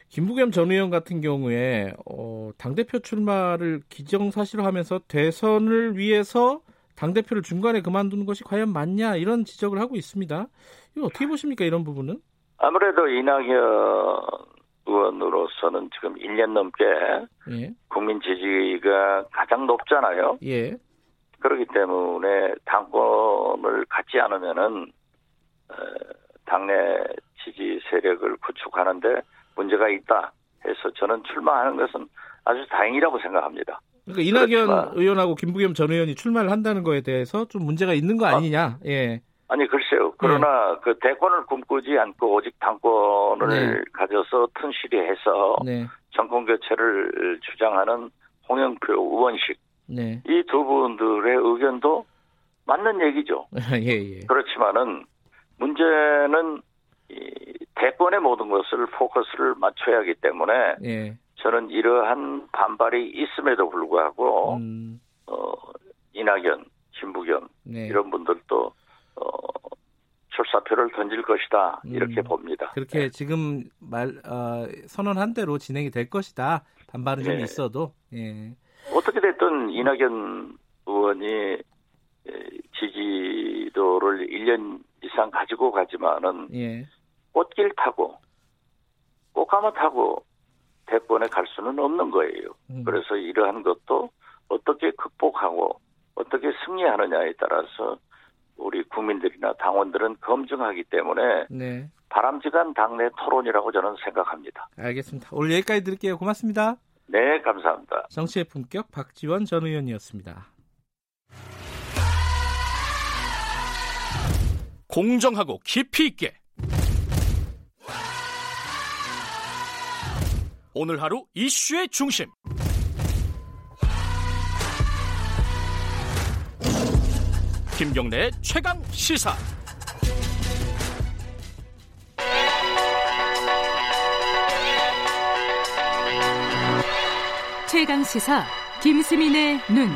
김부겸 전 의원 같은 경우에 어, 당 대표 출마를 기정사실화하면서 대선을 위해서 당 대표를 중간에 그만두는 것이 과연 맞냐 이런 지적을 하고 있습니다. 이거 어떻게 보십니까 이런 부분은? 아무래도 이낙연 의원으로서는 지금 1년 넘게 예. 국민 지지가 가장 높잖아요. 예. 그렇기 때문에 당권을 갖지 않으면은 어, 당내 지지 세력을 구축하는데 문제가 있다 해서 저는 출마하는 것은 아주 다행이라고 생각합니다. 그러니까 이낙연 그렇지만, 의원하고 김부겸 전 의원이 출마를 한다는 거에 대해서 좀 문제가 있는 거 아니냐? 아, 예. 아니 글쎄요. 그러나 네. 그 대권을 꿈꾸지 않고 오직 당권을 네. 가져서 튼실히해서 네. 정권 교체를 주장하는 홍영표 의원식 네. 이두 분들의 의견도 맞는 얘기죠. 예, 예. 그렇지만은 문제는 이 대권의 모든 것을 포커스를 맞춰야 하기 때문에 예. 저는 이러한 반발이 있음에도 불구하고 음. 어, 이낙연, 김부겸 네. 이런 던질 것이다 이렇게 음, 봅니다. 그렇게 네. 지금 말 어, 선언한 대로 진행이 될 것이다. 반발은 네. 좀 있어도 예. 어떻게 됐든 이낙연 의원이 지지도를 1년 이상 가지고 가지만은 예. 꽃길 타고 꽃가마 타고 대권에 갈 수는 없는 거예요. 음. 그래서 이러한 것도 어떻게 극복하고 어떻게 승리하느냐에 따라서 우리 당원들은 검증하기 때문에 네. 바람직한 당내 토론이라고 저는 생각합니다. 알겠습니다. 오늘 여기까지 드릴게요. 고맙습니다. 네, 감사합니다. 정치의 품격 박지원 전 의원이었습니다. 공정하고 깊이 있게 오늘 하루 이슈의 중심 김경래 최강 시사. 최강 시사 김수민의 눈.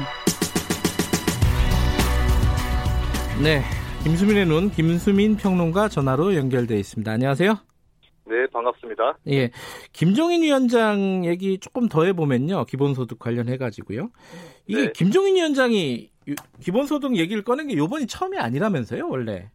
네, 김수민의 눈 김수민 평론가 전화로 연결돼 있습니다. 안녕하세요. 네, 반갑습니다. 예. 김종인 위원장 얘기 조금 더 해보면요. 기본소득 관련해가지고요. 이게 네. 김종인 위원장이 기본소득 얘기를 꺼낸 게 요번이 처음이 아니라면서요, 원래?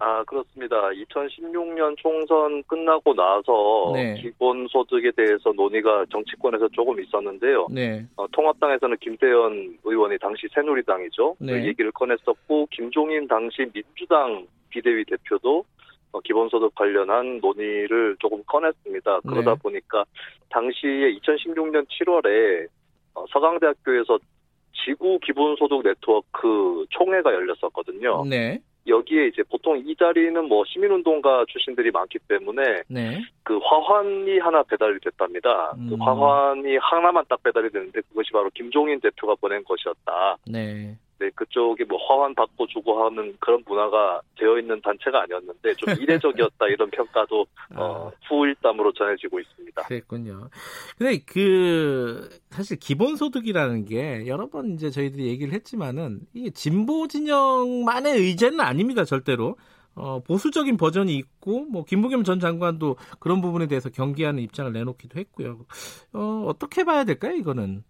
아, 그렇습니다. 2016년 총선 끝나고 나서 네. 기본소득에 대해서 논의가 정치권에서 조금 있었는데요. 네. 어, 통합당에서는 김태현 의원이 당시 새누리당이죠. 네. 그 얘기를 꺼냈었고, 김종인 당시 민주당 비대위 대표도 어, 기본소득 관련한 논의를 조금 꺼냈습니다. 그러다 네. 보니까 당시에 2016년 7월에 어, 서강대학교에서 지구 기본소득 네트워크 총회가 열렸었거든요. 네. 여기에 이제 보통 이 자리는 뭐 시민운동가 출신들이 많기 때문에 네. 그 화환이 하나 배달이 됐답니다. 그 음. 그 화환이 하나만 딱 배달이 되는데 그것이 바로 김종인 대표가 보낸 것이었다. 네. 네, 그쪽이 뭐 화환 받고 주고 하는 그런 문화가 되어 있는 단체가 아니었는데 좀 이례적이었다 이런 평가도 아. 어, 후일담으로 전해지고 있습니다. 그랬군요. 근데 그 사실 기본소득이라는 게 여러 번 이제 저희들이 얘기를 했지만은 이게 진보 진영만의 의제는 아닙니다 절대로. 어, 보수적인 버전이 있고, 뭐, 김부겸 전 장관도 그런 부분에 대해서 경계하는 입장을 내놓기도 했고요. 어, 어떻게 봐야 될까요, 이거는?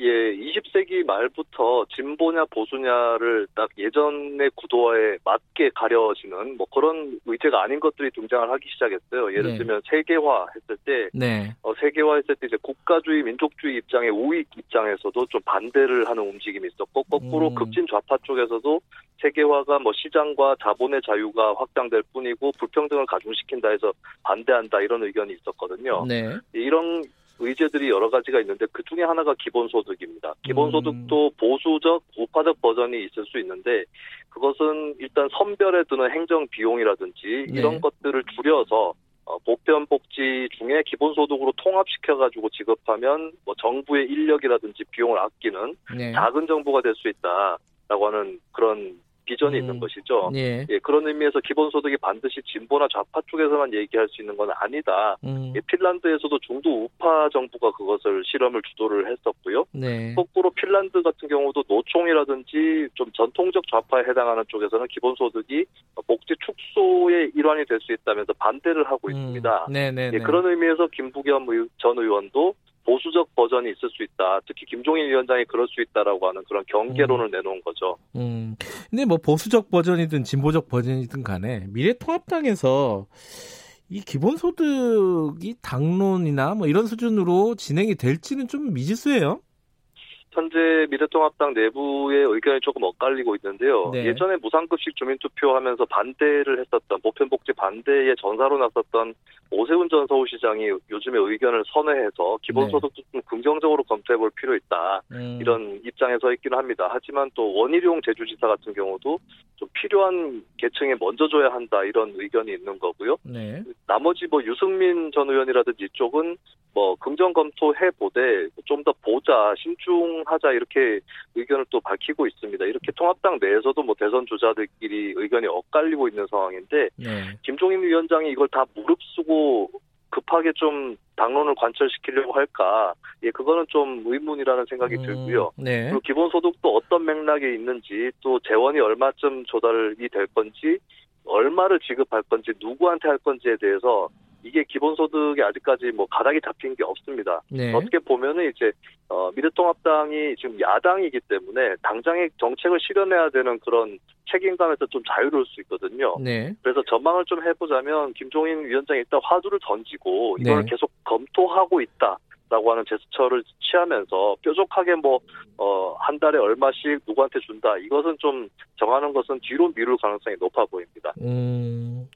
예, 20세기 말부터 진보냐 보수냐를 딱 예전의 구도에 맞게 가려지는 뭐 그런 의제가 아닌 것들이 등장을 하기 시작했어요. 예를 네. 들면 세계화 했을 때, 네. 어, 세계화 했을 때 이제 국가주의, 민족주의 입장의 우익 입장에서도 좀 반대를 하는 움직임이 있었고, 거꾸로 음. 극진 좌파 쪽에서도 세계화가 뭐 시장과 자본의 자유가 확장될 뿐이고 불평등을 가중시킨다 해서 반대한다 이런 의견이 있었거든요. 네. 이런 의제들이 여러 가지가 있는데 그 중에 하나가 기본소득입니다. 기본소득도 음. 보수적, 우파적 버전이 있을 수 있는데 그것은 일단 선별에 드는 행정 비용이라든지 네. 이런 것들을 줄여서 어, 보편복지 중에 기본소득으로 통합시켜가지고 지급하면 뭐 정부의 인력이라든지 비용을 아끼는 네. 작은 정부가 될 수 있다라고 하는 그런 비전이 음. 있는 것이죠. 예. 예. 그런 의미에서 기본소득이 반드시 진보나 좌파 쪽에서만 얘기할 수 있는 건 아니다. 음. 예, 핀란드에서도 중도 우파 정부가 그것을 실험을 주도를 했었고요. 네. 거꾸로 핀란드 같은 경우도 노총이라든지 좀 전통적 좌파에 해당하는 쪽에서는 기본소득이 복지 축소의 일환이 될 수 있다면서 반대를 하고 음. 있습니다. 네, 네, 예, 네. 그런 의미에서 김부겸 전 의원도 보수적 버전이 있을 수 있다. 특히 김종인 위원장이 그럴 수 있다라고 하는 그런 경계론을 음. 내놓은 거죠. 음. 근데 뭐 보수적 버전이든 진보적 버전이든 간에 미래통합당에서 이 기본소득이 당론이나 뭐 이런 수준으로 진행이 될지는 좀 미지수예요. 현재 미래통합당 내부의 의견이 조금 엇갈리고 있는데요. 네. 예전에 무상급식 주민투표하면서 반대를 했었던 보편복지 반대에 전사로 나섰던 오세훈 전 서울시장이 요즘에 의견을 선회해서 기본소득도 네. 좀 긍정적으로 검토해볼 필요 있다 음. 이런 입장에 서 있기는 합니다. 하지만 또 원희룡 제주지사 같은 경우도 좀 필요한 계층에 먼저 줘야 한다 이런 의견이 있는 거고요. 네. 나머지 뭐 유승민 전 의원이라든지 이쪽은 뭐 긍정 검토해 보되 좀 더 보자 신중하자 이렇게 의견을 또 밝히고 있습니다. 이렇게 통합당 내에서도 뭐 대선 주자들끼리 의견이 엇갈리고 있는 상황인데 네. 김종인 위원장이 이걸 다 무릅쓰고 급하게 좀 당론을 관철시키려고 할까? 예, 그거는 좀 의문이라는 생각이 음, 들고요. 네. 그리고 기본소득도 어떤 맥락에 있는지 또 재원이 얼마쯤 조달이 될 건지 얼마를 지급할 건지 누구한테 할 건지에 대해서 이게 기본소득이 아직까지 뭐 가닥이 잡힌 게 없습니다. 네. 어떻게 보면은 이제 어, 미래통합당이 지금 야당이기 때문에 당장의 정책을 실현해야 되는 그런 책임감에서 좀 자유로울 수 있거든요. 네. 그래서 전망을 좀 해보자면 김종인 위원장이 일단 화두를 던지고 이걸 네. 계속 검토하고 있다. 라고 하는 제스처를 취하면서 뾰족하게 뭐, 어, 한 달에 얼마씩 누구한테 준다. 이것은 좀 정하는 것은 뒤로 미룰 가능성이 높아 보입니다. 음,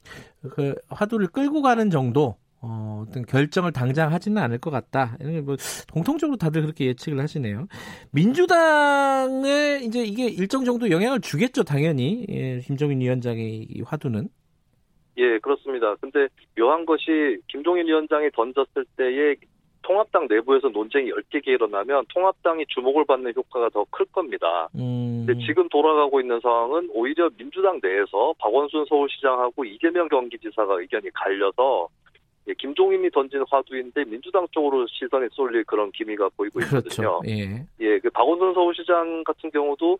그, 화두를 끌고 가는 정도? 어, 어떤 결정을 당장 하지는 않을 것 같다. 뭐 공통적으로 다들 그렇게 예측을 하시네요. 민주당에 이제 이게 일정 정도 영향을 주겠죠, 당연히. 예, 김종인 위원장의 이 화두는. 예, 그렇습니다. 근데 묘한 것이 김종인 위원장이 던졌을 때의 통합당 내부에서 논쟁이 열개게 일어나면 통합당이 주목을 받는 효과가 더 클 겁니다. 음. 근데 지금 돌아가고 있는 상황은 오히려 민주당 내에서 박원순 서울시장하고 이재명 경기지사가 의견이 갈려서 예, 김종인이 던진 화두인데 민주당 쪽으로 시선이 쏠릴 그런 기미가 보이고 있거든요. 그렇죠. 예. 예, 그 박원순 서울시장 같은 경우도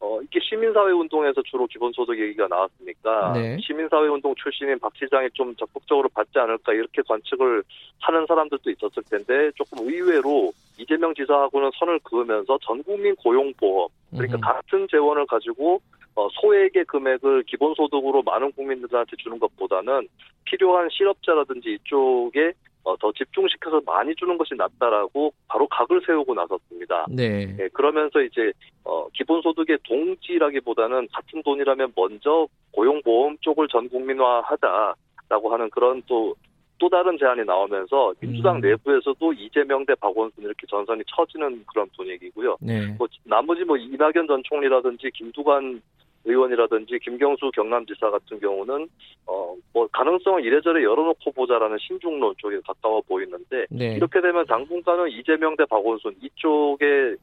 어, 이게 시민사회 운동에서 주로 기본소득 얘기가 나왔으니까 네. 시민사회 운동 출신인 박 시장이 좀 적극적으로 받지 않을까 이렇게 관측을 하는 사람들도 있었을 텐데 조금 의외로 이재명 지사하고는 선을 그으면서 전국민 고용보험 그러니까 음. 같은 재원을 가지고 어, 소액의 금액을 기본소득으로 많은 국민들한테 주는 것보다는 필요한 실업자라든지 이쪽에 어, 더 집중시켜서 많이 주는 것이 낫다라고 바로 각을 세우고 나섰습니다. 네. 네 그러면서 이제 어, 기본소득의 동지라기보다는 같은 돈이라면 먼저 고용보험 쪽을 전 국민화하자라고 하는 그런 또또 다른 제안이 나오면서 민주당 음. 내부에서도 이재명 대 박원순 이렇게 전선이 처지는 그런 분위기고요. 네. 뭐 나머지 뭐 이낙연 전 총리라든지 김두관 의원이라든지 김경수 경남지사 같은 경우는 어 뭐 가능성을 이래저래 열어놓고 보자라는 신중론 쪽에 가까워 보이는데 네. 이렇게 되면 당분간은 이재명 대 박원순 이쪽에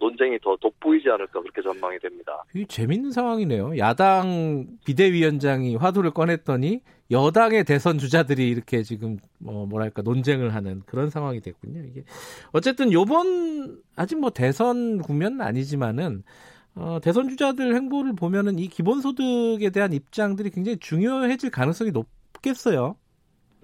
논쟁이 더 돋보이지 않을까 그렇게 전망이 됩니다. 이 재밌는 상황이네요. 야당 비대위원장이 화두를 꺼냈더니 여당의 대선 주자들이 이렇게 지금 뭐 뭐랄까 논쟁을 하는 그런 상황이 됐군요. 이게 어쨌든 요번 아직 뭐 대선 국면은 아니지만은 어, 대선 주자들 행보를 보면은 이 기본소득에 대한 입장들이 굉장히 중요해질 가능성이 높겠어요.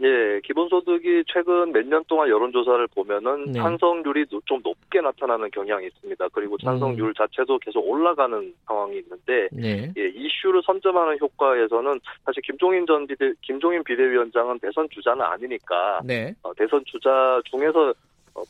예, 기본소득이 최근 몇 년 동안 여론조사를 보면은 네. 찬성률이 좀 높게 나타나는 경향이 있습니다. 그리고 찬성률 음. 자체도 계속 올라가는 상황이 있는데, 네. 예, 이슈를 선점하는 효과에서는 사실 김종인 전 비대, 김종인 비대위원장은 대선 주자는 아니니까, 네. 어, 대선 주자 중에서 어,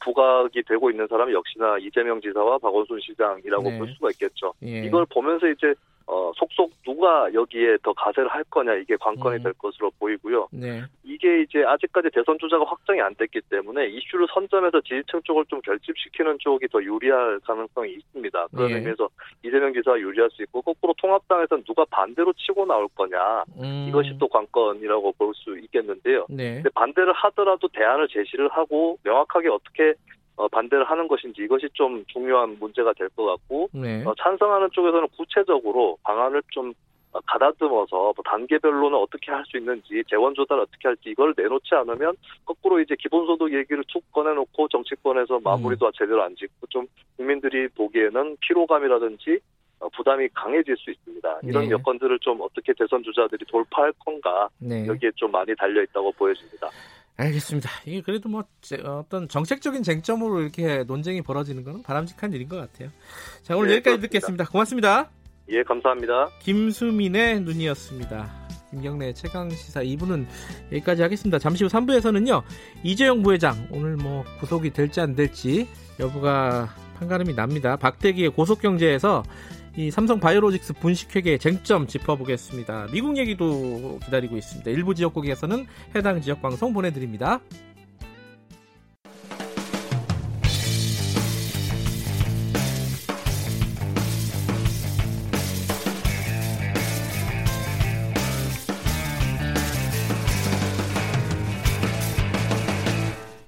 부각이 되고 있는 사람이 역시나 이재명 지사와 박원순 시장이라고 네. 볼 수가 있겠죠. 예. 이걸 보면서 이제 어, 속속 누가 여기에 더 가세를 할 거냐 이게 관건이 음. 될 것으로 보이고요. 네. 이게 이제 아직까지 대선 주자가 확정이 안 됐기 때문에 이슈를 선점해서 지지층 쪽을 좀 결집시키는 쪽이 더 유리할 가능성이 있습니다. 그런 네. 의미에서 이재명 지사가 유리할 수 있고 거꾸로 통합당에서는 누가 반대로 치고 나올 거냐 음. 이것이 또 관건이라고 볼 수 있겠는데요. 네. 근데 반대를 하더라도 대안을 제시를 하고 명확하게 어떻게 어, 반대를 하는 것인지 이것이 좀 중요한 문제가 될 것 같고 네. 어, 찬성하는 쪽에서는 구체적으로 방안을 좀 가다듬어서 뭐 단계별로는 어떻게 할 수 있는지 재원 조달 어떻게 할지 이걸 내놓지 않으면 거꾸로 이제 기본소득 얘기를 툭 꺼내놓고 정치권에서 마무리도 음. 제대로 안 짓고 좀 국민들이 보기에는 피로감이라든지 어, 부담이 강해질 수 있습니다. 이런 네. 여건들을 좀 어떻게 대선 주자들이 돌파할 건가 네. 여기에 좀 많이 달려 있다고 보여집니다. 알겠습니다. 이게 그래도 뭐 어떤 정책적인 쟁점으로 이렇게 논쟁이 벌어지는 건 바람직한 일인 것 같아요. 자 오늘 네, 여기까지 그렇습니다. 듣겠습니다. 고맙습니다. 예 감사합니다. 김수민의 눈이었습니다. 김경래 최강 시사 2부는 여기까지 하겠습니다. 잠시 후 3부에서는요 이재용 부회장 오늘 뭐 구속이 될지 안 될지 여부가 판가름이 납니다. 박대기의 고속경제에서 이 삼성 바이오로직스 분식회계 쟁점 짚어보겠습니다. 미국 얘기도 기다리고 있습니다. 일부 지역국에서는 해당 지역 방송 보내드립니다.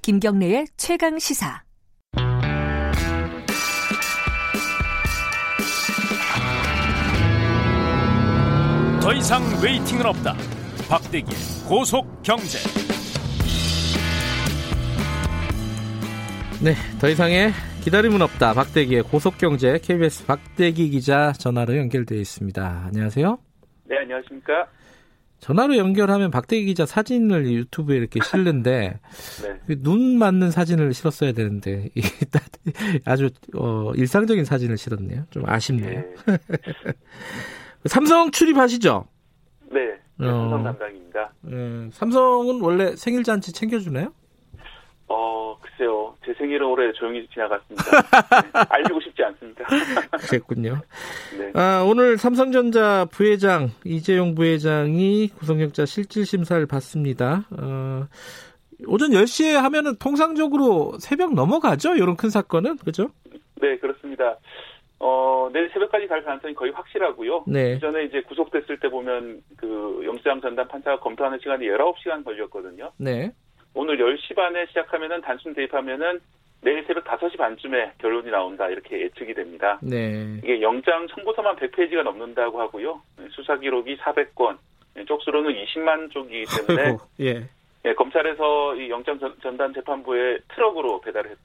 김경래의 최강 시사. 더 이상 웨이팅은 없다. 박대기의 고속 경제. 네, 더 이상의 기다림은 없다. 박대기의 고속 경제 KBS 박대기 기자 전화로 연결되어 있습니다. 안녕하세요. 네, 안녕하십니까? 전화로 연결하면 박대기 기자 사진을 유튜브에 이렇게 실는데 네. 눈 맞는 사진을 실었어야 되는데 아주 어, 일상적인 사진을 실었네요. 좀 아쉽네요. 네. 삼성 출입하시죠? 네, 네 어. 삼성 담당입니다. 네, 삼성은 원래 생일 잔치 챙겨주나요? 어, 글쎄요. 제 생일은 올해 조용히 지나갔습니다. 네, 알리고 싶지 않습니다. 그랬군요. 네. 아, 오늘 삼성전자 부회장, 이재용 부회장이 구속영장 실질심사를 받습니다. 어, 오전 10시에 하면은 통상적으로 새벽 넘어가죠? 이런 큰 사건은, 그죠? 네, 그렇습니다. 어, 내일 새벽까지 갈 가능성이 거의 확실하고요. 네. 이전에 이제 구속됐을 때 보면 그 영장 전담 판사가 검토하는 시간이 19시간 걸렸거든요. 네. 오늘 10시 반에 시작하면은 단순 대입하면은 내일 새벽 5시 반쯤에 결론이 나온다 이렇게 예측이 됩니다. 네. 이게 영장 청구서만 100페이지가 넘는다고 하고요. 수사 기록이 400건, 쪽수로는 20만 쪽이기 때문에 예. 예, 검찰에서 이 영장 전, 담 재판부에 트럭으로 배달을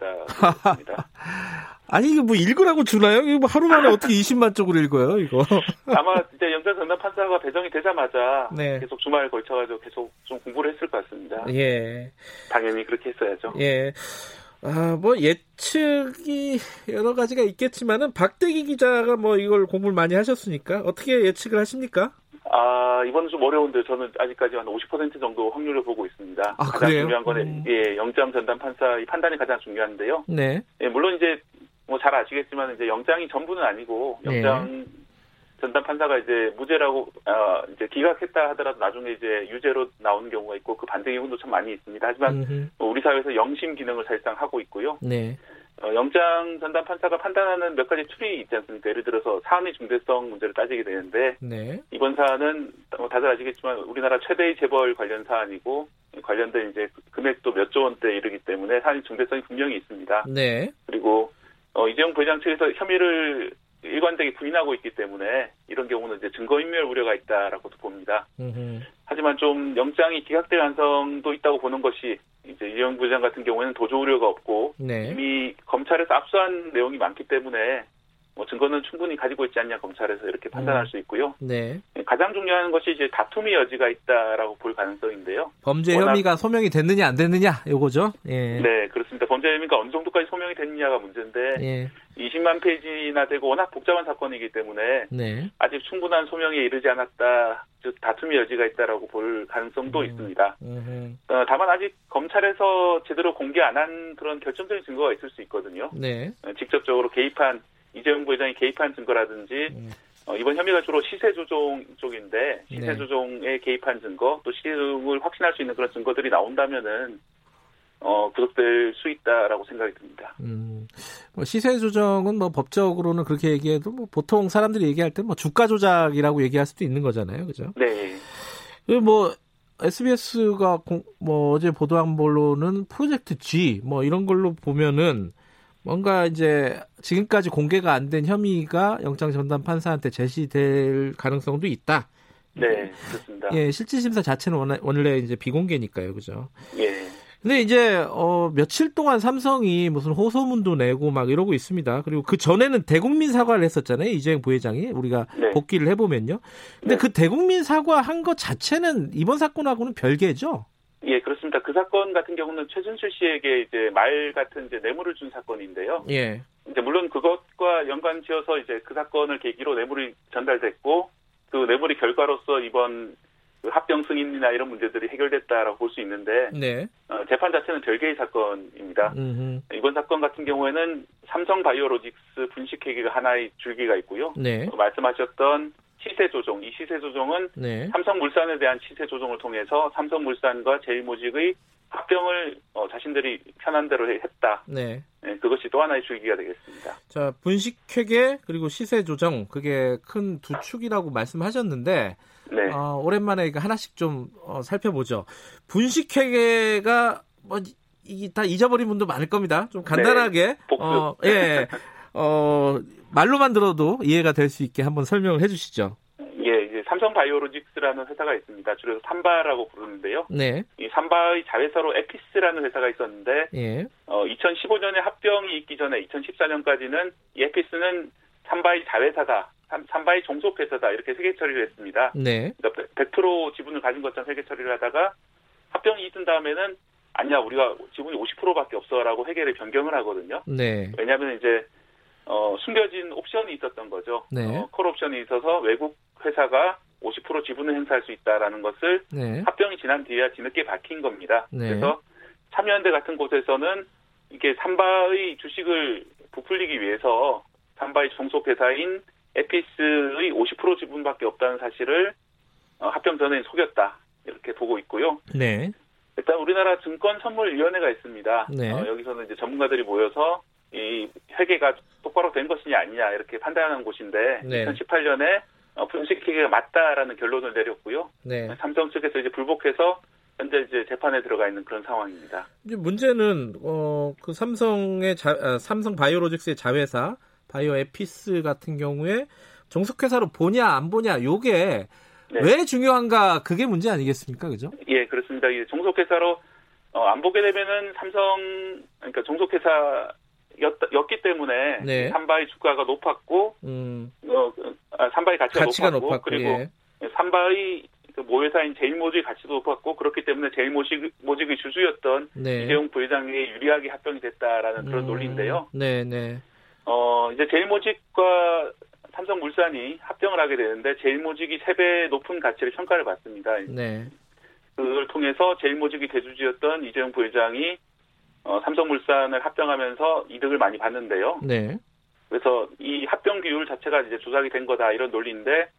합니다. 아니 이거 뭐 읽으라고 주나요? 이거 뭐 하루 만에 어떻게 20만 쪽으로 읽어요, 이거? 아마 이제 영장 전담 판사가 배정이 되자마자 네. 계속 주말에 걸쳐 가지고 계속 좀 공부를 했을 것 같습니다. 예. 당연히 그렇게 했어야죠. 예. 아, 뭐 예측이 여러 가지가 있겠지만은 박대기 기자가 뭐 이걸 공부를 많이 하셨으니까 어떻게 예측을 하십니까? 아, 이번은 좀 어려운데 저는 아직까지 한 50% 정도 확률을 보고 있습니다. 아, 가장 그래요? 중요한 거는 음. 예, 영장 전담 판사의 판단이 가장 중요한데요. 네. 예, 물론 이제 뭐 잘 아시겠지만 이제 영장이 전부는 아니고 네. 영장 네. 전담 판사가 이제 무죄라고 어, 이제 기각했다 하더라도 나중에 이제 유죄로 나오는 경우가 있고 그 반대 경우도 참 많이 있습니다. 하지만 뭐 우리 사회에서 영심 기능을 사실상 하고 있고요. 네. 어, 영장 전담 판사가 판단하는 몇 가지 툴이 있지 않습니까? 예를 들어서 사안의 중대성 문제를 따지게 되는데 네. 이번 사안은 뭐 다들 아시겠지만 우리나라 최대의 재벌 관련 사안이고 관련된 이제 금액도 몇 조 원대 이르기 때문에 사안의 중대성이 분명히 있습니다. 네. 그리고 어, 이재용 부회장 측에서 혐의를 일관되게 부인하고 있기 때문에 이런 경우는 이제 증거인멸 우려가 있다라고도 봅니다. 음흠. 하지만 좀 영장이 기각될 가능성도 있다고 보는 것이 이제 이영 부장 같은 경우에는 도주 우려가 없고 네. 이미 검찰에서 압수한 내용이 많기 때문에 뭐 증거는 충분히 가지고 있지 않냐 검찰에서 이렇게 판단할 음. 수 있고요. 네. 가장 중요한 것이 이제 다툼의 여지가 있다라고 볼 가능성인데요. 범죄 혐의가 소명이 됐느냐 안 됐느냐 요거죠. 예. 네, 그렇습니다. 범죄 혐의가 어느 정도까지 소명이 됐느냐가 문제인데 예. 20만 페이지나 되고 워낙 복잡한 사건이기 때문에 네. 아직 충분한 소명에 이르지 않았다. 즉 다툼의 여지가 있다라고 볼 가능성도 음. 있습니다. 어, 다만 아직 검찰에서 제대로 공개 안 한 그런 결정적인 증거가 있을 수 있거든요. 네. 어, 직접적으로 개입한 이재용 부회장이 개입한 증거라든지 음. 어, 이번 혐의가 주로 시세 조종 쪽인데 시세 네. 조종에 개입한 증거 또 시흥을 확신할 수 있는 그런 증거들이 나온다면은 어, 구속될 수 있다라고 생각이 듭니다. 음, 뭐 시세 조정은 뭐 법적으로는 그렇게 얘기해도 뭐 보통 사람들이 얘기할 때 뭐 주가 조작이라고 얘기할 수도 있는 거잖아요, 그죠? 네. 뭐 SBS가 공, 뭐 어제 보도한 걸로는 프로젝트 G 뭐 이런 걸로 보면은 뭔가 이제 지금까지 공개가 안 된 혐의가 영장 전담 판사한테 제시될 가능성도 있다. 네, 그렇습니다. 예, 실질 심사 자체는 원래, 원래 이제 비공개니까요, 그죠? 예. 근데 이제 어 며칠 동안 삼성이 무슨 호소문도 내고 막 이러고 있습니다. 그리고 그 전에는 대국민 사과를 했었잖아요. 이재용 부회장이 우리가 네. 복귀를 해보면요. 근데 네. 그 대국민 사과 한 것 자체는 이번 사건하고는 별개죠. 예, 그렇습니다. 그 사건 같은 경우는 최준실 씨에게 이제 말 같은 이제 뇌물을 준 사건인데요. 예. 이제 물론 그것과 연관지어서 이제 그 사건을 계기로 뇌물이 전달됐고 그 뇌물이 결과로서 이번 그 합병 승인이나 이런 문제들이 해결됐다라고 볼 수 있는데 네. 어, 재판 자체는 별개의 사건입니다. 음흠. 이번 사건 같은 경우에는 삼성 바이오로직스 분식회계가 하나의 줄기가 있고요. 네. 어, 말씀하셨던 시세 조정, 이 시세 조정은 네. 삼성물산에 대한 시세 조정을 통해서 삼성물산과 제일모직의 합병을 어, 자신들이 편한 대로 했다. 네. 네. 그것이 또 하나의 줄기가 되겠습니다. 자, 분식회계 그리고 시세 조정 그게 큰 두 축이라고 말씀하셨는데 네. 어, 오랜만에 하나씩 좀 어, 살펴보죠. 분식회계가 뭐이다 잊어버린 분도 많을 겁니다. 좀 간단하게 네. 어, 예. 어, 말로만 들어도 이해가 될 수 있게 한번 설명을 해 주시죠. 예, 이제 삼성 바이오로직스라는 회사가 있습니다. 줄여서 삼바라고 부르는데요. 네. 이 삼바의 자회사로 에피스라는 회사가 있었는데, 예. 어, 2015년에 합병이 있기 전에 2014년까지는 이 에피스는 삼바의 자회사다, 삼, 바의 종속회사다 이렇게 세계 처리를 했습니다. 네. 그러니까 100% 지분을 가진 것처럼 세계 처리를 하다가 합병이 있은 다음에는 아니야 우리가 지분이 50%밖에 없어라고 회계를 변경을 하거든요. 네. 왜냐하면 이제 어, 숨겨진 옵션이 있었던 거죠. 네. 어, 콜 옵션이 있어서 외국 회사가 50% 지분을 행사할 수 있다라는 것을 네. 합병이 지난 뒤에야 뒤늦게 밝힌 겁니다. 네. 그래서 참여연대 같은 곳에서는 이게 삼바의 주식을 부풀리기 위해서 삼바의 종속 회사인 에피스의 50% 지분밖에 없다는 사실을 어, 합병 전에 속였다 이렇게 보고 있고요. 네. 일단 우리나라 증권 선물위원회가 있습니다. 네. 어, 여기서는 이제 전문가들이 모여서 이 회계가 똑바로 된 것이냐 아니냐 이렇게 판단하는 곳인데 네. 2018년에 어, 분식회계가 맞다라는 결론을 내렸고요. 네. 삼성 측에서 이제 불복해서 현재 이제 재판에 들어가 있는 그런 상황입니다. 문제는 어, 그 삼성의 자, 아, 삼성 바이오로직스의 자회사 바이오 에피스 같은 경우에 종속회사로 보냐 안 보냐 요게 네. 왜 중요한가 그게 문제 아니겠습니까, 그죠? 예, 그렇습니다. 종속회사로 어, 안 보게 되면은 삼성 그러니까 종속회사 였기 때문에 네. 삼바의 주가가 높았고 음. 어, 아, 삼바의 가치가, 가치가 높았고, 높았고, 그리고 예. 삼바의 그 모회사인 제일모직의 가치도 높았고 그렇기 때문에 제일모직 모직의 주주였던 네. 이재용 부회장에게 유리하게 합병이 됐다라는 그런 음. 논리인데요. 네, 네. 어 이제 제일모직과 삼성물산이 합병을 하게 되는데 제일모직이 3배 높은 가치를 평가를 받습니다. 네. 그걸 통해서 제일모직이 대주주였던 이재용 부회장이 어, 삼성물산을 합병하면서 이득을 많이 받는데요. 네. 그래서 이 합병 비율 자체가 이제 조작이 된 거다 이런 논리인데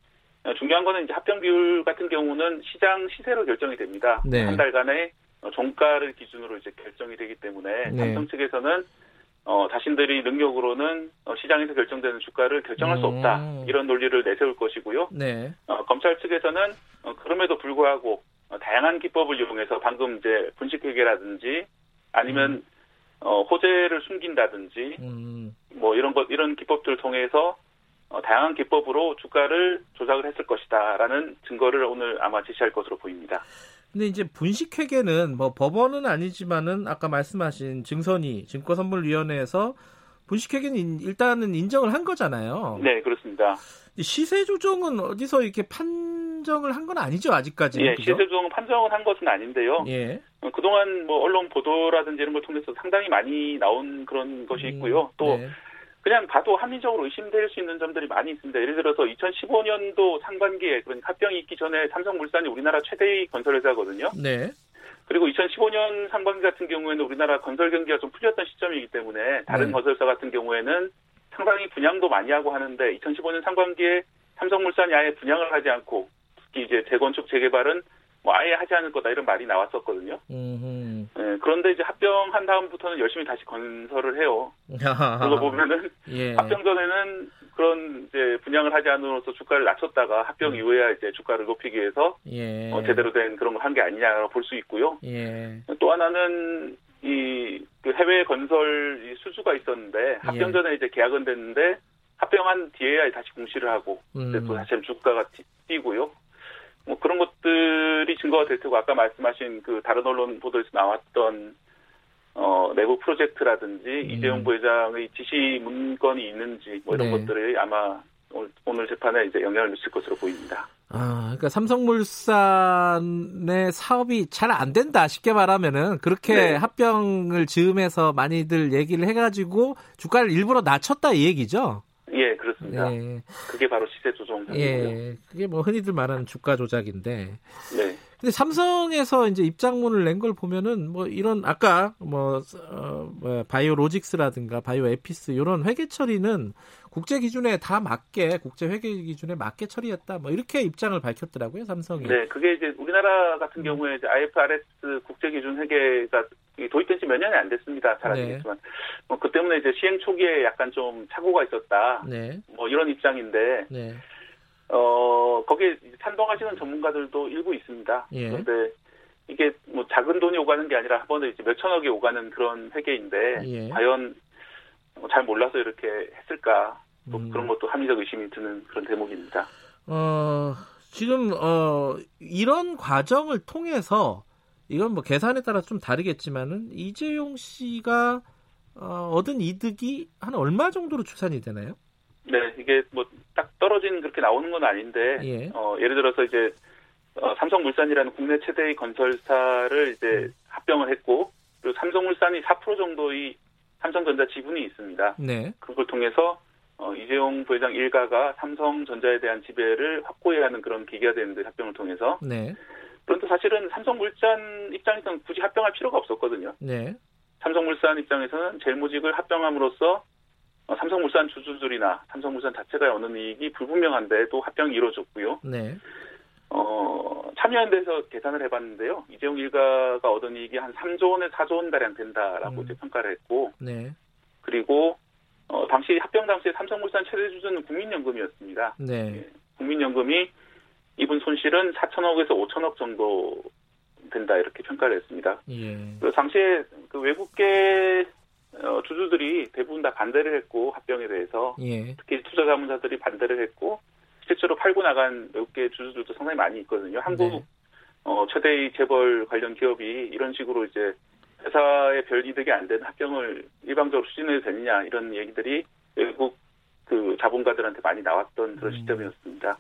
어, 중요한 거는 이제 합병 비율 같은 경우는 시장 시세로 결정이 됩니다. 네. 한 달간의 종가를 기준으로 이제 결정이 되기 때문에 네. 삼성 측에서는 어, 자신들이 능력으로는 어, 시장에서 결정되는 주가를 결정할 음. 수 없다 이런 논리를 내세울 것이고요. 네. 어, 검찰 측에서는 어, 그럼에도 불구하고 어, 다양한 기법을 이용해서 방금 이제 분식회계라든지 아니면 음. 어, 호재를 숨긴다든지 음. 뭐 이런 것 이런 기법들을 통해서 어, 다양한 기법으로 주가를 조작을 했을 것이다라는 증거를 오늘 아마 제시할 것으로 보입니다. 근데 이제 분식회계는 뭐 법원은 아니지만은 아까 말씀하신 증선이 증권선물위원회에서 분식회계는 일단은 인정을 한 거잖아요. 네, 그렇습니다. 시세 조정은 어디서 이렇게 판정을 한 건 아니죠, 아직까지. 예, 시세 조정 판정을 한 것은 아닌데요. 예. 어, 그동안 뭐 언론 보도라든지 이런 걸 통해서 상당히 많이 나온 그런 것이 음, 있고요. 음, 또 네. 그냥 봐도 합리적으로 의심될 수 있는 점들이 많이 있습니다. 예를 들어서 2015년도 상반기에 그런 합병이 있기 전에 삼성물산이 우리나라 최대의 건설회사거든요. 네. 그리고 2015년 상반기 같은 경우에는 우리나라 건설 경기가 좀 풀렸던 시점이기 때문에 다른 네. 건설사 같은 경우에는 상당히 분양도 많이 하고 하는데 2015년 상반기에 삼성물산이 아예 분양을 하지 않고 특히 이제 재건축 재개발은 뭐 아예 하지 않을 거다 이런 말이 나왔었거든요. 네, 그런데 이제 합병한 다음부터는 열심히 다시 건설을 해요. 그거 보면은 예. 합병 전에는 그런 이제 분양을 하지 않으로써 주가를 낮췄다가 합병 음. 이후에야 이제 주가를 높이기 위해서 예. 어, 제대로 된 그런 걸 한 게 아니냐고 볼 수 있고요. 예. 또 하나는 이 그 해외 건설 수주가 있었는데 합병 예. 전에 이제 계약은 됐는데 합병한 뒤에야 다시 공시를 하고 음. 또 다시 주가가 뛰고요. 뭐 그런 것들이 증거가 될 테고 아까 말씀하신 그 다른 언론 보도에서 나왔던 어, 내부 프로젝트라든지 음. 이재용 부회장의 지시 문건이 있는지 뭐 이런 네. 것들이 아마 오늘 재판에 이제 영향을 미칠 것으로 보입니다. 아, 그러니까 삼성물산의 사업이 잘 안 된다 쉽게 말하면은 그렇게 네. 합병을 즈음해서 많이들 얘기를 해가지고 주가를 일부러 낮췄다 이 얘기죠. 예, 그렇습니다. 예. 그게 바로 시세 조정 예, 그게 뭐 흔히들 말하는 주가 조작인데. 네. 근데 삼성에서 이제 입장문을 낸 걸 보면은 뭐 이런 아까 뭐, 어, 뭐 바이오 로직스라든가 바이오 에피스 이런 회계 처리는 국제 기준에 다 맞게 국제 회계 기준에 맞게 처리했다. 뭐 이렇게 입장을 밝혔더라고요 삼성이. 네, 그게 이제 우리나라 같은 음. 경우에 이제 IFRS 국제 기준 회계가 도입된 지 몇 년이 안 됐습니다. 잘 아시겠지만 네. 뭐그 때문에 이제 시행 초기에 약간 좀 착오가 있었다. 네. 뭐 이런 입장인데. 네. 어 거기에 찬동하시는 전문가들도 일부 있습니다. 예. 그런데 이게 뭐 작은 돈이 오가는 게 아니라 한 번에 이제 몇 천억이 오가는 그런 회계인데 예. 과연 잘 몰라서 이렇게 했을까 뭐 음. 그런 것도 합리적 의심이 드는 그런 대목입니다. 어, 지금 어, 이런 과정을 통해서 이건 뭐 계산에 따라 좀 다르겠지만은 이재용 씨가 어, 얻은 이득이 한 얼마 정도로 추산이 되나요? 네, 이게 뭐 딱 떨어진 그렇게 나오는 건 아닌데 예. 어, 예를 들어서 이제 어, 삼성물산이라는 국내 최대의 건설사를 이제 음. 합병을 했고 그리고 삼성물산이 4% 정도의 삼성전자 지분이 있습니다. 네. 그걸 통해서 어, 이재용 부회장 일가가 삼성전자에 대한 지배를 확고해야 하는 그런 계기가 되는데 합병을 통해서. 네. 그런데 사실은 삼성물산 입장에서는 굳이 합병할 필요가 없었거든요. 네. 삼성물산 입장에서는 제일모직을 합병함으로써 어, 삼성물산 주주들이나 삼성물산 자체가 얻는 이익이 불분명한데도 합병이 이루어졌고요. 네. 어, 참여연대에서 계산을 해봤는데요. 이재용 일가가 얻은 이익이 한 3조 원에 4조 원 가량 된다라고 음. 이제 평가를 했고, 네. 그리고 어, 당시 합병 당시에 삼성물산 최대 주주는 국민연금이었습니다. 네. 예, 국민연금이 입은 손실은 4천억에서 5천억 정도 된다 이렇게 평가를 했습니다. 예. 그 당시에 그 외국계 어, 주주들이 대부분 다 반대를 했고 합병에 대해서 예. 특히 투자 자문자들이 반대를 했고 실제로 팔고 나간 외국계 주주들도 상당히 많이 있거든요. 한국 네. 어, 최대의 재벌 관련 기업이 이런 식으로 이제 회사의 별 이득이 안 되는 합병을 일방적으로 추진해도 되느냐 이런 얘기들이 외국 그 자본가들한테 많이 나왔던 그런 음. 시점이었습니다.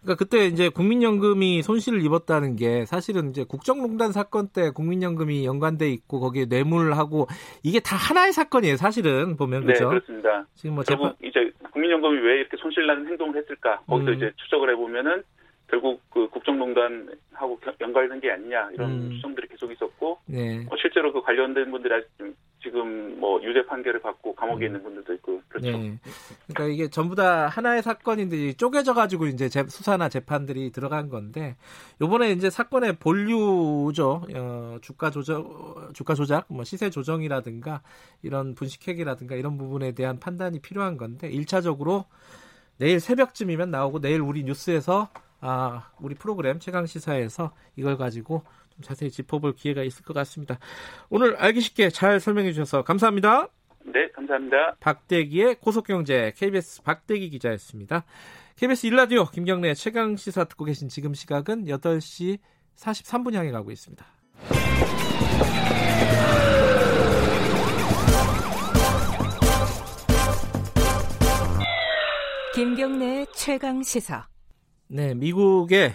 그러니까 그때 이제 국민연금이 손실을 입었다는 게 사실은 이제 국정농단 사건 때 국민연금이 연관돼 있고 거기에 뇌물하고 이게 다 하나의 사건이에요. 사실은 보면 그렇죠. 네, 그렇습니다. 지금 뭐 재판 이제 국민연금이 왜 이렇게 손실나는 행동을 했을까 거기서 음. 이제 추적을 해보면은 결국 그 국정농단하고 연관된 게 아니냐 이런 음. 추정들이 계속 있었고 네. 어, 실제로 그 관련된 분들이 아직 지금 뭐 유죄 판결을 받고 감옥에 음. 있는 분들도 있고 그렇죠. 네. 그러니까 이게 전부 다 하나의 사건인데 쪼개져 가지고 이제 수사나 재판들이 들어간 건데 요번에 이제 사건의 본류죠. 어, 주가 조정 주가 조작 뭐 시세 조정이라든가 이런 분식회계라든가 이런 부분에 대한 판단이 필요한 건데 1차적으로 내일 새벽쯤이면 나오고 내일 우리 뉴스에서 아, 우리 프로그램 최강 시사에서 이걸 가지고 좀 자세히 짚어볼 기회가 있을 것 같습니다. 오늘 알기 쉽게 잘 설명해 주셔서 감사합니다. 네, 감사합니다. 박대기의 고속경제 KBS 박대기 기자였습니다. KBS 일라디오 김경래 최강 시사 듣고 계신 지금 시각은 8시 43분 향해 가고 있습니다. 김경래 최강 시사. 네, 미국의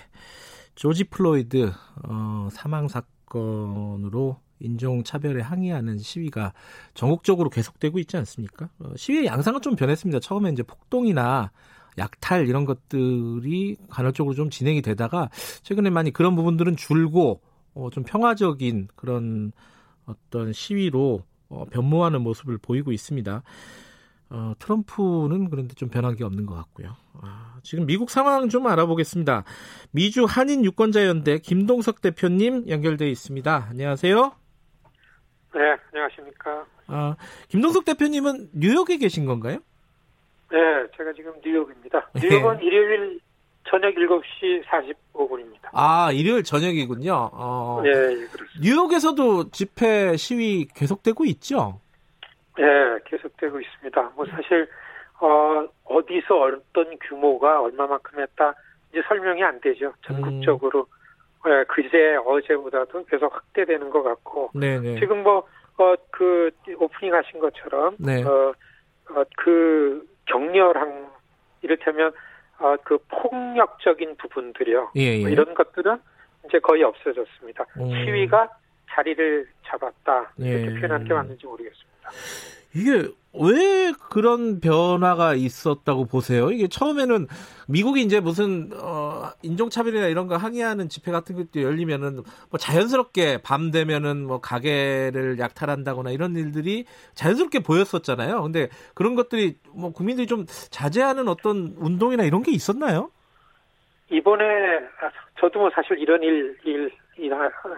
조지 플로이드 어, 사망 사건으로 인종 차별에 항의하는 시위가 전국적으로 계속되고 있지 않습니까? 어, 시위의 양상은 좀 변했습니다. 처음에 이제 폭동이나 약탈 이런 것들이 간헐적으로 좀 진행이 되다가 최근에 많이 그런 부분들은 줄고 어, 좀 평화적인 그런 어떤 시위로 어, 변모하는 모습을 보이고 있습니다. 어, 트럼프는 그런데 좀 변한 게 없는 것 같고요. 아, 지금 미국 상황 좀 알아보겠습니다. 미주 한인 유권자연대 김동석 대표님 연결돼 있습니다. 안녕하세요. 네, 안녕하십니까. 아, 김동석 대표님은 뉴욕에 계신 건가요? 네, 제가 지금 뉴욕입니다. 예. 뉴욕은 네. 일요일 저녁 7시 45분입니다. 아, 일요일 저녁이군요. 어, 네, 그렇습니다. 뉴욕에서도 집회 시위 계속되고 있죠? 네, 계속되고 있습니다. 뭐 사실 어, 어디서 어떤 규모가 얼마만큼 했다 이제 설명이 안 되죠. 전국적으로 음. 네, 그제 어제보다도 계속 확대되는 것 같고 네네. 지금 뭐 어, 그 오프닝 하신 것처럼 네. 어, 어, 그 격렬한 이를테면 어, 그 폭력적인 부분들이요. 예, 예. 뭐 이런 것들은 이제 거의 없어졌습니다. 음. 시위가 자리를 잡았다 이렇게 예. 표현하는 게 맞는지 모르겠습니다. 이게 왜 그런 변화가 있었다고 보세요? 이게 처음에는 미국이 이제 무슨 어 인종차별이나 이런 거 항의하는 집회 같은 것도 열리면은 뭐 자연스럽게 밤 되면은 뭐 가게를 약탈한다거나 이런 일들이 자연스럽게 보였었잖아요. 근데 그런 것들이 뭐 국민들이 좀 자제하는 어떤 운동이나 이런 게 있었나요? 이번에 저도 뭐 사실 이런 일, 일, 이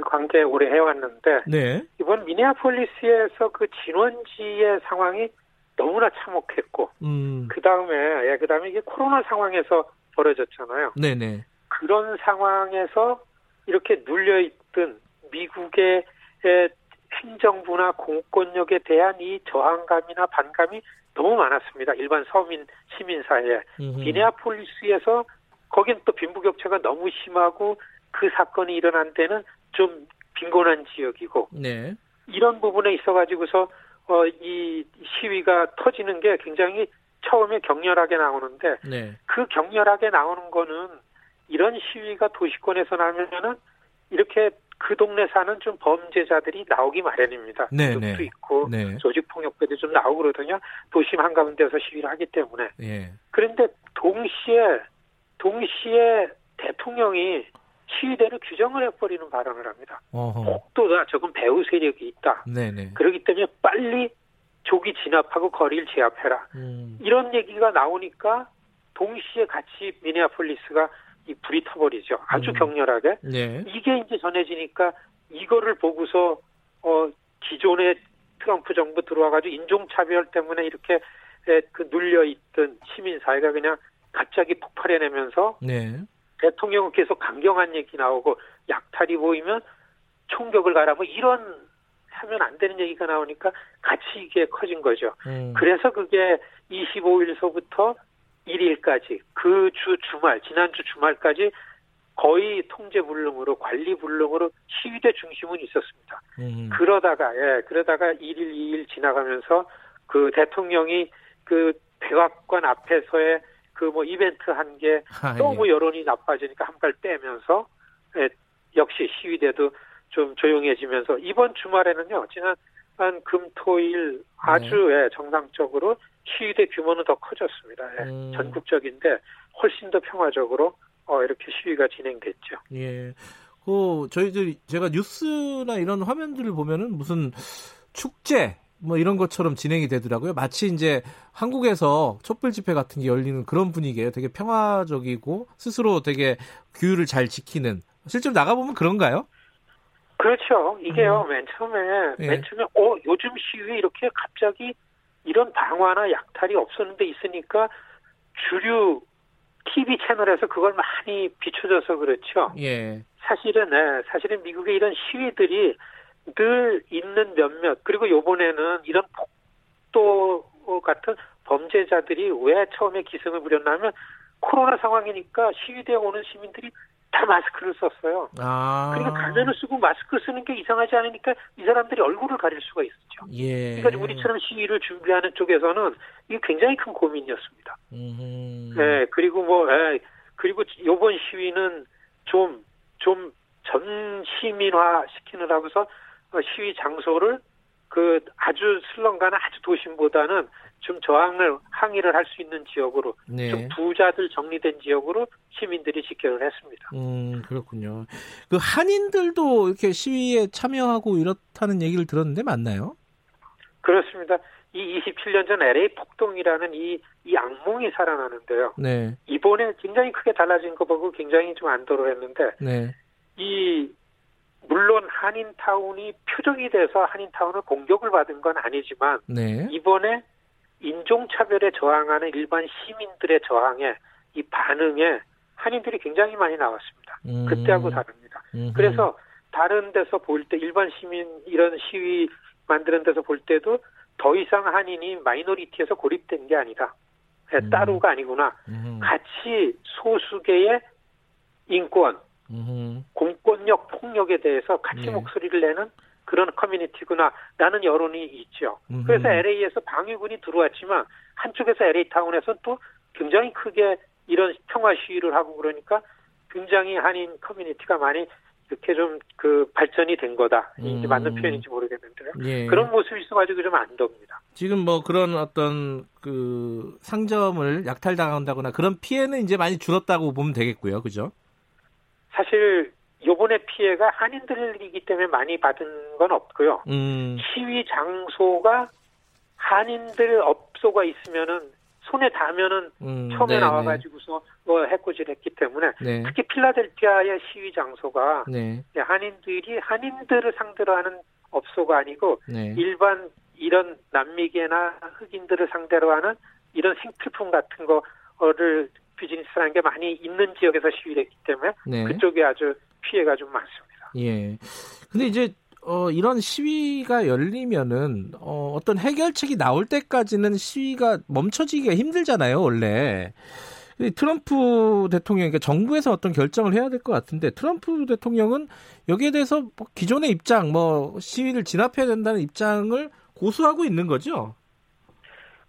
관계 오래 해왔는데 네. 이번 미네아폴리스에서 그 진원지의 상황이 너무나 참혹했고 음. 그 다음에 예, 그 다음에 이게 코로나 상황에서 벌어졌잖아요. 네네. 그런 상황에서 이렇게 눌려 있던 미국의 행정부나 공권력에 대한 이 저항감이나 반감이 너무 많았습니다. 일반 서민 시민 사회에 미네아폴리스에서 거긴 또 빈부격차가 너무 심하고 그 사건이 일어난 데는 좀 빈곤한 지역이고 네. 이런 부분에 있어가지고서 어, 이 시위가 터지는 게 굉장히 처음에 격렬하게 나오는데 네. 그 격렬하게 나오는 거는 이런 시위가 도시권에서 나면은 이렇게 그 동네 사는 좀 범죄자들이 나오기 마련입니다. 네, 네. 있고 네. 조직폭력배도 좀 나오고 그러더냐 도심 한가운데서 시위를 하기 때문에. 네. 그런데 동시에 동시에 대통령이 시위대를 규정을 해버리는 발언을 합니다. 복도가 조금 배후 세력이 있다. 네네. 그렇기 때문에 빨리 조기 진압하고 거리를 제압해라. 음. 이런 얘기가 나오니까 동시에 같이 미네아폴리스가 이 불이 터버리죠. 아주 음. 격렬하게. 네. 이게 이제 전해지니까 이거를 보고서 어 기존의 트럼프 정부 들어와가지고 인종차별 때문에 이렇게 그 눌려 있던 시민 사회가 그냥 갑자기 폭발해내면서 네. 대통령은 계속 강경한 얘기 나오고 약탈이 보이면 총격을 가라 뭐 이런 하면 안 되는 얘기가 나오니까 같이 이게 커진 거죠. 음. 그래서 그게 25일서부터 1일까지 그 주 주말 지난주 주말까지 거의 통제 불능으로 관리 불능으로 시위대 중심은 있었습니다. 음. 그러다가 예 그러다가 1일 2일 지나가면서 그 대통령이 그 백악관 앞에서의 그 뭐 이벤트 한게 아, 너무 예. 여론이 나빠지니까 한발 떼면서 예, 역시 시위대도 좀 조용해지면서 이번 주말에는요 지난 한 금토일 아주 네. 예, 정상적으로 시위대 규모는 더 커졌습니다. 예, 음. 전국적인데 훨씬 더 평화적으로 어, 이렇게 시위가 진행됐죠. 예. 그 저희들 제가 뉴스나 이런 화면들을 보면은 무슨 축제 뭐 이런 것처럼 진행이 되더라고요. 마치 이제 한국에서 촛불 집회 같은 게 열리는 그런 분위기예요. 되게 평화적이고 스스로 되게 규율을 잘 지키는. 실제로 나가보면 그런가요? 그렇죠. 이게요, 음. 맨 처음에, 예. 맨 처음에, 어, 요즘 시위에 이렇게 갑자기 이런 방화나 약탈이 없었는데 있으니까 주류 TV 채널에서 그걸 많이 비춰줘서 그렇죠. 예. 사실은, 네, 사실은 미국의 이런 시위들이 늘 있는 몇몇, 그리고 요번에는 이런 폭도 같은 범죄자들이 왜 처음에 기승을 부렸냐면 코로나 상황이니까 시위대에 오는 시민들이 다 마스크를 썼어요. 아. 그러니까 가면을 쓰고 마스크 쓰는 게 이상하지 않으니까 이 사람들이 얼굴을 가릴 수가 있었죠. 예. 그러니까 우리처럼 시위를 준비하는 쪽에서는 이게 굉장히 큰 고민이었습니다. 음. 네, 그리고 뭐, 예, 그리고 요번 시위는 좀, 좀 전시민화 시키느라고서 시위 장소를 그 아주 슬렁가나 아주 도심보다는 좀 저항을 항의를 할 수 있는 지역으로 네. 좀 부자들 정리된 지역으로 시민들이 집결을 했습니다. 음 그렇군요. 그 한인들도 이렇게 시위에 참여하고 이렇다는 얘기를 들었는데 맞나요? 그렇습니다. 이 27년 전 LA 폭동이라는 이, 이 악몽이 살아나는데요. 네. 이번에 굉장히 크게 달라진 거 보고 굉장히 좀 안도를 했는데, 네. 이 물론 한인타운이 표적이 돼서 한인타운을 공격을 받은 건 아니지만 네. 이번에 인종차별에 저항하는 일반 시민들의 저항에 이 반응에 한인들이 굉장히 많이 나왔습니다. 음. 그때하고 다릅니다. 음흠. 그래서 다른 데서 볼 때 일반 시민 이런 시위 만드는 데서 볼 때도 더 이상 한인이 마이너리티에서 고립된 게 아니다. 음. 따로가 아니구나. 음. 같이 소수계의 인권, 공권력 폭력에 대해서 같이 네. 목소리를 내는 그런 커뮤니티구나 라는 여론이 있죠. 음흠. 그래서 LA에서 방위군이 들어왔지만 한쪽에서 LA 타운에서 또 굉장히 크게 이런 평화 시위를 하고 그러니까 굉장히 한인 커뮤니티가 많이 이렇게 좀 그 발전이 된 거다. 이게 음. 맞는 표현인지 모르겠는데요. 예. 그런 모습이 있어가지고 좀 안덥니다. 지금 뭐 그런 어떤 그 상점을 약탈당한다거나 그런 피해는 이제 많이 줄었다고 보면 되겠고요. 그죠? 사실 요번에 피해가 한인들이기 때문에 많이 받은 건 없고요. 음. 시위 장소가 한인들 업소가 있으면은 손에 닿으면은 음, 처음에 네네. 나와가지고서 뭐 해코지를 했기 때문에 네. 특히 필라델피아의 시위 장소가 네. 한인들이 한인들을 상대로 하는 업소가 아니고 네. 일반 이런 남미계나 흑인들을 상대로 하는 이런 생필품 같은 거를 비즈니스라는 게 많이 있는 지역에서 시위를 했기 때문에 네. 그쪽에 아주 피해가 좀 많습니다. 예. 근데 이제 어, 이런 시위가 열리면은 어, 어떤 해결책이 나올 때까지는 시위가 멈춰지기가 힘들잖아요, 원래. 트럼프 대통령, 그러니까 정부에서 어떤 결정을 해야 될 것 같은데 트럼프 대통령은 여기에 대해서 뭐 기존의 입장, 뭐 시위를 진압해야 된다는 입장을 고수하고 있는 거죠.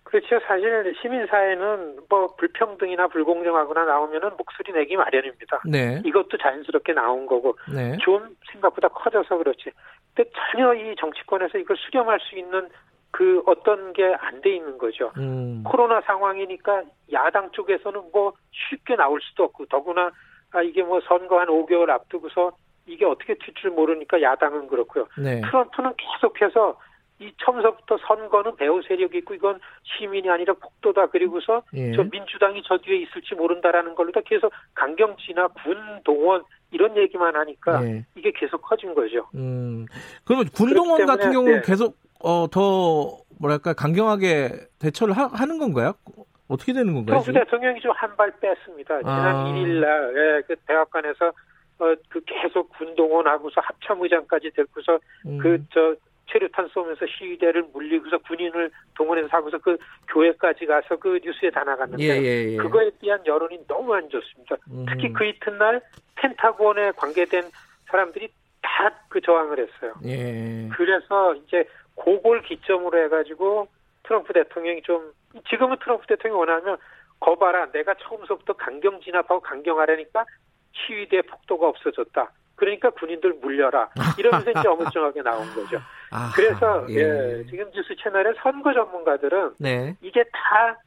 그렇죠. 사실 시민사회는 뭐 불평등이나 불공정하거나 나오면은 목소리 내기 마련입니다. 네. 이것도 자연스럽게 나온 거고 네. 좀 생각보다 커져서 그렇지. 근데 전혀 이 정치권에서 이걸 수렴할 수 있는 그 어떤 게 안 돼 있는 거죠. 음. 코로나 상황이니까 야당 쪽에서는 뭐 쉽게 나올 수도 없고 더구나 아 이게 뭐 선거 한 5개월 앞두고서 이게 어떻게 튈 줄 모르니까 야당은 그렇고요. 네. 트럼프는 계속해서 이 처음서부터 선거는 배후 세력이 있고 이건 시민이 아니라 폭도다 그리고서 예. 저 민주당이 저 뒤에 있을지 모른다라는 걸로 다 계속 강경지나 군 동원 이런 얘기만 하니까 예. 이게 계속 커진 거죠. 음. 그러면 군 동원 같은 경우는 네. 계속 어, 더 뭐랄까 강경하게 대처를 하, 는 건가요? 어떻게 되는 건가요? 트럼프 대통령이 좀 한 발 뺐습니다. 지난 아. 1일 날 예, 그 백악관에서 어, 그 계속 군동원하고서 합참의장까지 데리고서 음. 그저 체류탄 쏘면서 시위대를 물리고서 군인을 동원해서 하고서 그 교회까지 가서 그 뉴스에 다 나갔는데 예, 예, 예. 그거에 대한 여론이 너무 안 좋습니다. 음. 특히 그 이튿날 펜타곤에 관계된 사람들이 다 그 저항을 했어요. 예. 그래서 이제 그걸 기점으로 해가지고 트럼프 대통령이 좀 지금은 트럼프 대통령이 원하면 거봐라 내가 처음부터 강경 진압하고 강경하려니까 시위대 폭도가 없어졌다. 그러니까 군인들 물려라. 이러면서 이제 어물쩡하게 나온 거죠. 아하, 그래서 예. 예, 지금 뉴스 채널의 선거 전문가들은 네. 이게 다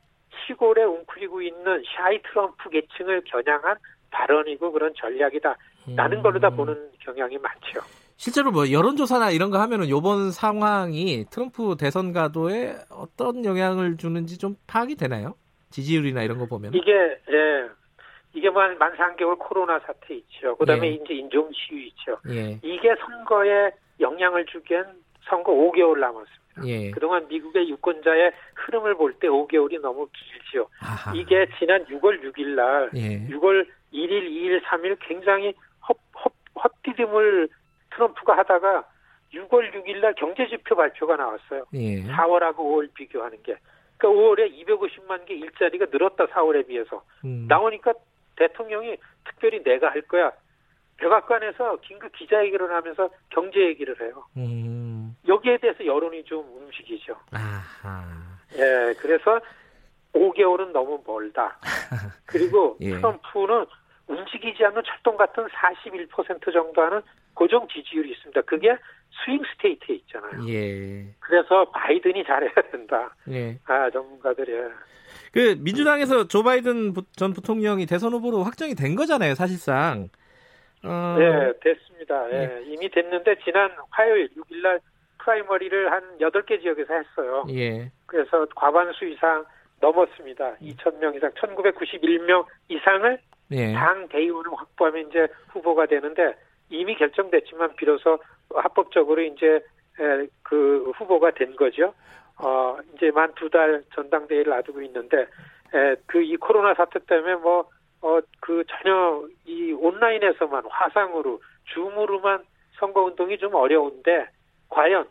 시골에 웅크리고 있는 샤이 트럼프 계층을 겨냥한 발언이고 그런 전략이다. 라는 음. 걸로 다 보는 경향이 많죠. 실제로 뭐 여론조사나 이런 거 하면은 요번 상황이 트럼프 대선 가도에 어떤 영향을 주는지 좀 파악이 되나요? 지지율이나 이런 거 보면 이게 예 이게 만, 만 3개월 코로나 사태 있죠. 그 다음에 예. 이제 인종 시위 있죠. 예. 이게 선거에 영향을 주기엔 선거 5개월 남았습니다. 예. 그동안 미국의 유권자의 흐름을 볼 때 5개월이 너무 길죠. 아하. 이게 지난 6월 6일 날, 예. 6월 1일, 2일, 3일 굉장히 헛, 헛, 헛디딤을 트럼프가 하다가 6월 6일 날 경제지표 발표가 나왔어요. 예. 4월하고 5월 비교하는 게. 그러니까 5월에 250만 개 일자리가 늘었다 4월에 비해서. 음. 나오니까 대통령이 특별히 내가 할 거야. 백악관에서 긴급 기자회견을 하면서 경제 얘기를 해요. 음. 여기에 대해서 여론이 좀 움직이죠. 아하. 예, 그래서 5개월은 너무 멀다. 그리고 예. 트럼프는 움직이지 않는 철통 같은 41% 정도 하는 고정 지지율이 있습니다. 그게 swing state에 있잖아요. 예. 그래서 바이든이 잘해야 된다. 예. 아, 전문가들이. 그 민주당에서 조 바이든 전 부통령이 대선 후보로 확정이 된 거잖아요, 사실상. 어... 네, 됐습니다. 예. 네. 이미 됐는데 지난 화요일 6일 날 프라이머리를 한 8개 지역에서 했어요. 예. 그래서 과반수 이상 넘었습니다. 2,000명 이상, 1,991명 이상을 예. 당 대의원을 확보하면 이제 후보가 되는데 이미 결정됐지만 비로소 합법적으로 이제 그 후보가 된 거죠. 어, 이제 만 두 달 전당대회를 놔두고 있는데, 그 이 코로나 사태 때문에 뭐, 어, 그 전혀 이 온라인에서만 화상으로, 줌으로만 선거운동이 좀 어려운데, 과연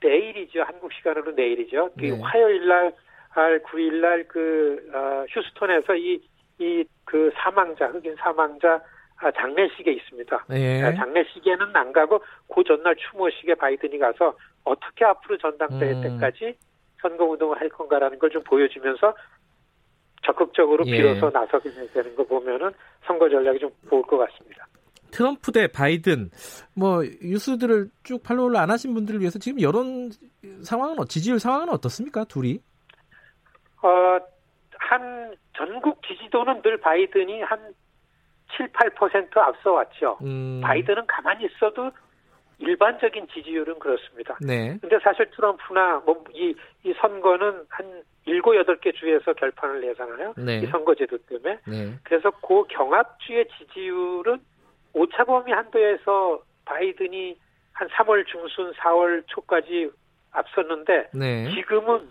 내일이죠. 한국 시간으로 내일이죠. 그 네. 화요일 날, 9일 날 그, 어, 휴스톤에서 이, 이 그 사망자, 흑인 사망자 아, 장례식에 있습니다. 예. 아, 장례식에는 안 가고 그 전날 추모식에 바이든이 가서 어떻게 앞으로 전당대회 음. 때까지 선거 운동을 할 건가라는 걸 좀 보여주면서 적극적으로 예. 비로소 나서게 되는 거 보면은 선거 전략이 좀 보일 것 같습니다. 트럼프 대 바이든 뭐 뉴스들을 쭉 팔로우를 안 하신 분들을 위해서 지금 여론 상황은 지지율 상황은 어떻습니까 둘이? 어한 전국 지지도는 늘 바이든이 한 7, 8% 앞서 왔죠. 음. 바이든은 가만히 있어도 일반적인 지지율은 그렇습니다. 네. 근데 사실 트럼프나 뭐 이, 이 선거는 한 일곱 여덟 개 주에서 결판을 내잖아요. 네. 이 선거제도 때문에. 네. 그래서 그 경합주의 지지율은 오차범위 한도에서 바이든이 한 3월 중순, 4월 초까지 앞섰는데 네. 지금은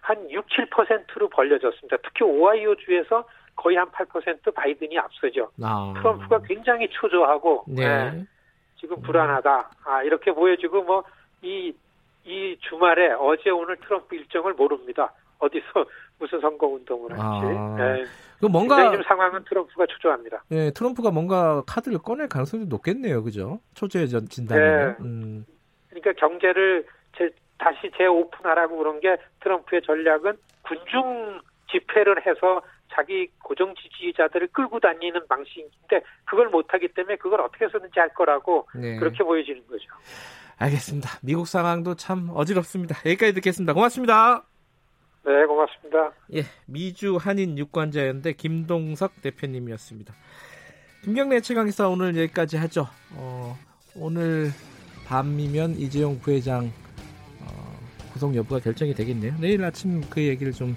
한 6, 7%로 벌려졌습니다. 특히 오하이오 주에서 거의 한 8% 바이든이 앞서죠. 아. 트럼프가 굉장히 초조하고 네. 네. 지금 불안하다. 아 이렇게 보여지고 뭐 이 이 주말에 어제 오늘 트럼프 일정을 모릅니다. 어디서 무슨 선거 운동을 할지. 아. 네. 그 뭔가 지금 상황은 트럼프가 초조합니다. 네, 트럼프가 뭔가 카드를 꺼낼 가능성이 높겠네요, 그죠? 초조해 진다면. 네. 음. 그러니까 경제를 제, 다시 재오픈하라고 그런 게 트럼프의 전략은 군중 집회를 해서 자기 고정 지지자들을 끌고 다니는 방식인데 그걸 못하기 때문에 그걸 어떻게 해서든지 할 거라고 네. 그렇게 보여지는 거죠. 알겠습니다. 미국 상황도 참 어지럽습니다. 여기까지 듣겠습니다. 고맙습니다. 네, 고맙습니다. 예, 미주 한인 유권자연대 김동석 대표님이었습니다. 김경래 최강기사 오늘 여기까지 하죠. 어, 오늘 밤이면 이재용 부회장 어, 구속 여부가 결정이 되겠네요. 내일 아침 그 얘기를 좀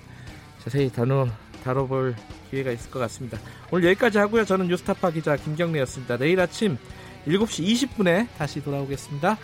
자세히 다뤄 다뤄볼 기회가 있을 것 같습니다. 오늘 여기까지 하고요. 저는 뉴스타파 기자 김경래였습니다. 내일 아침 7시 20분에 다시 돌아오겠습니다.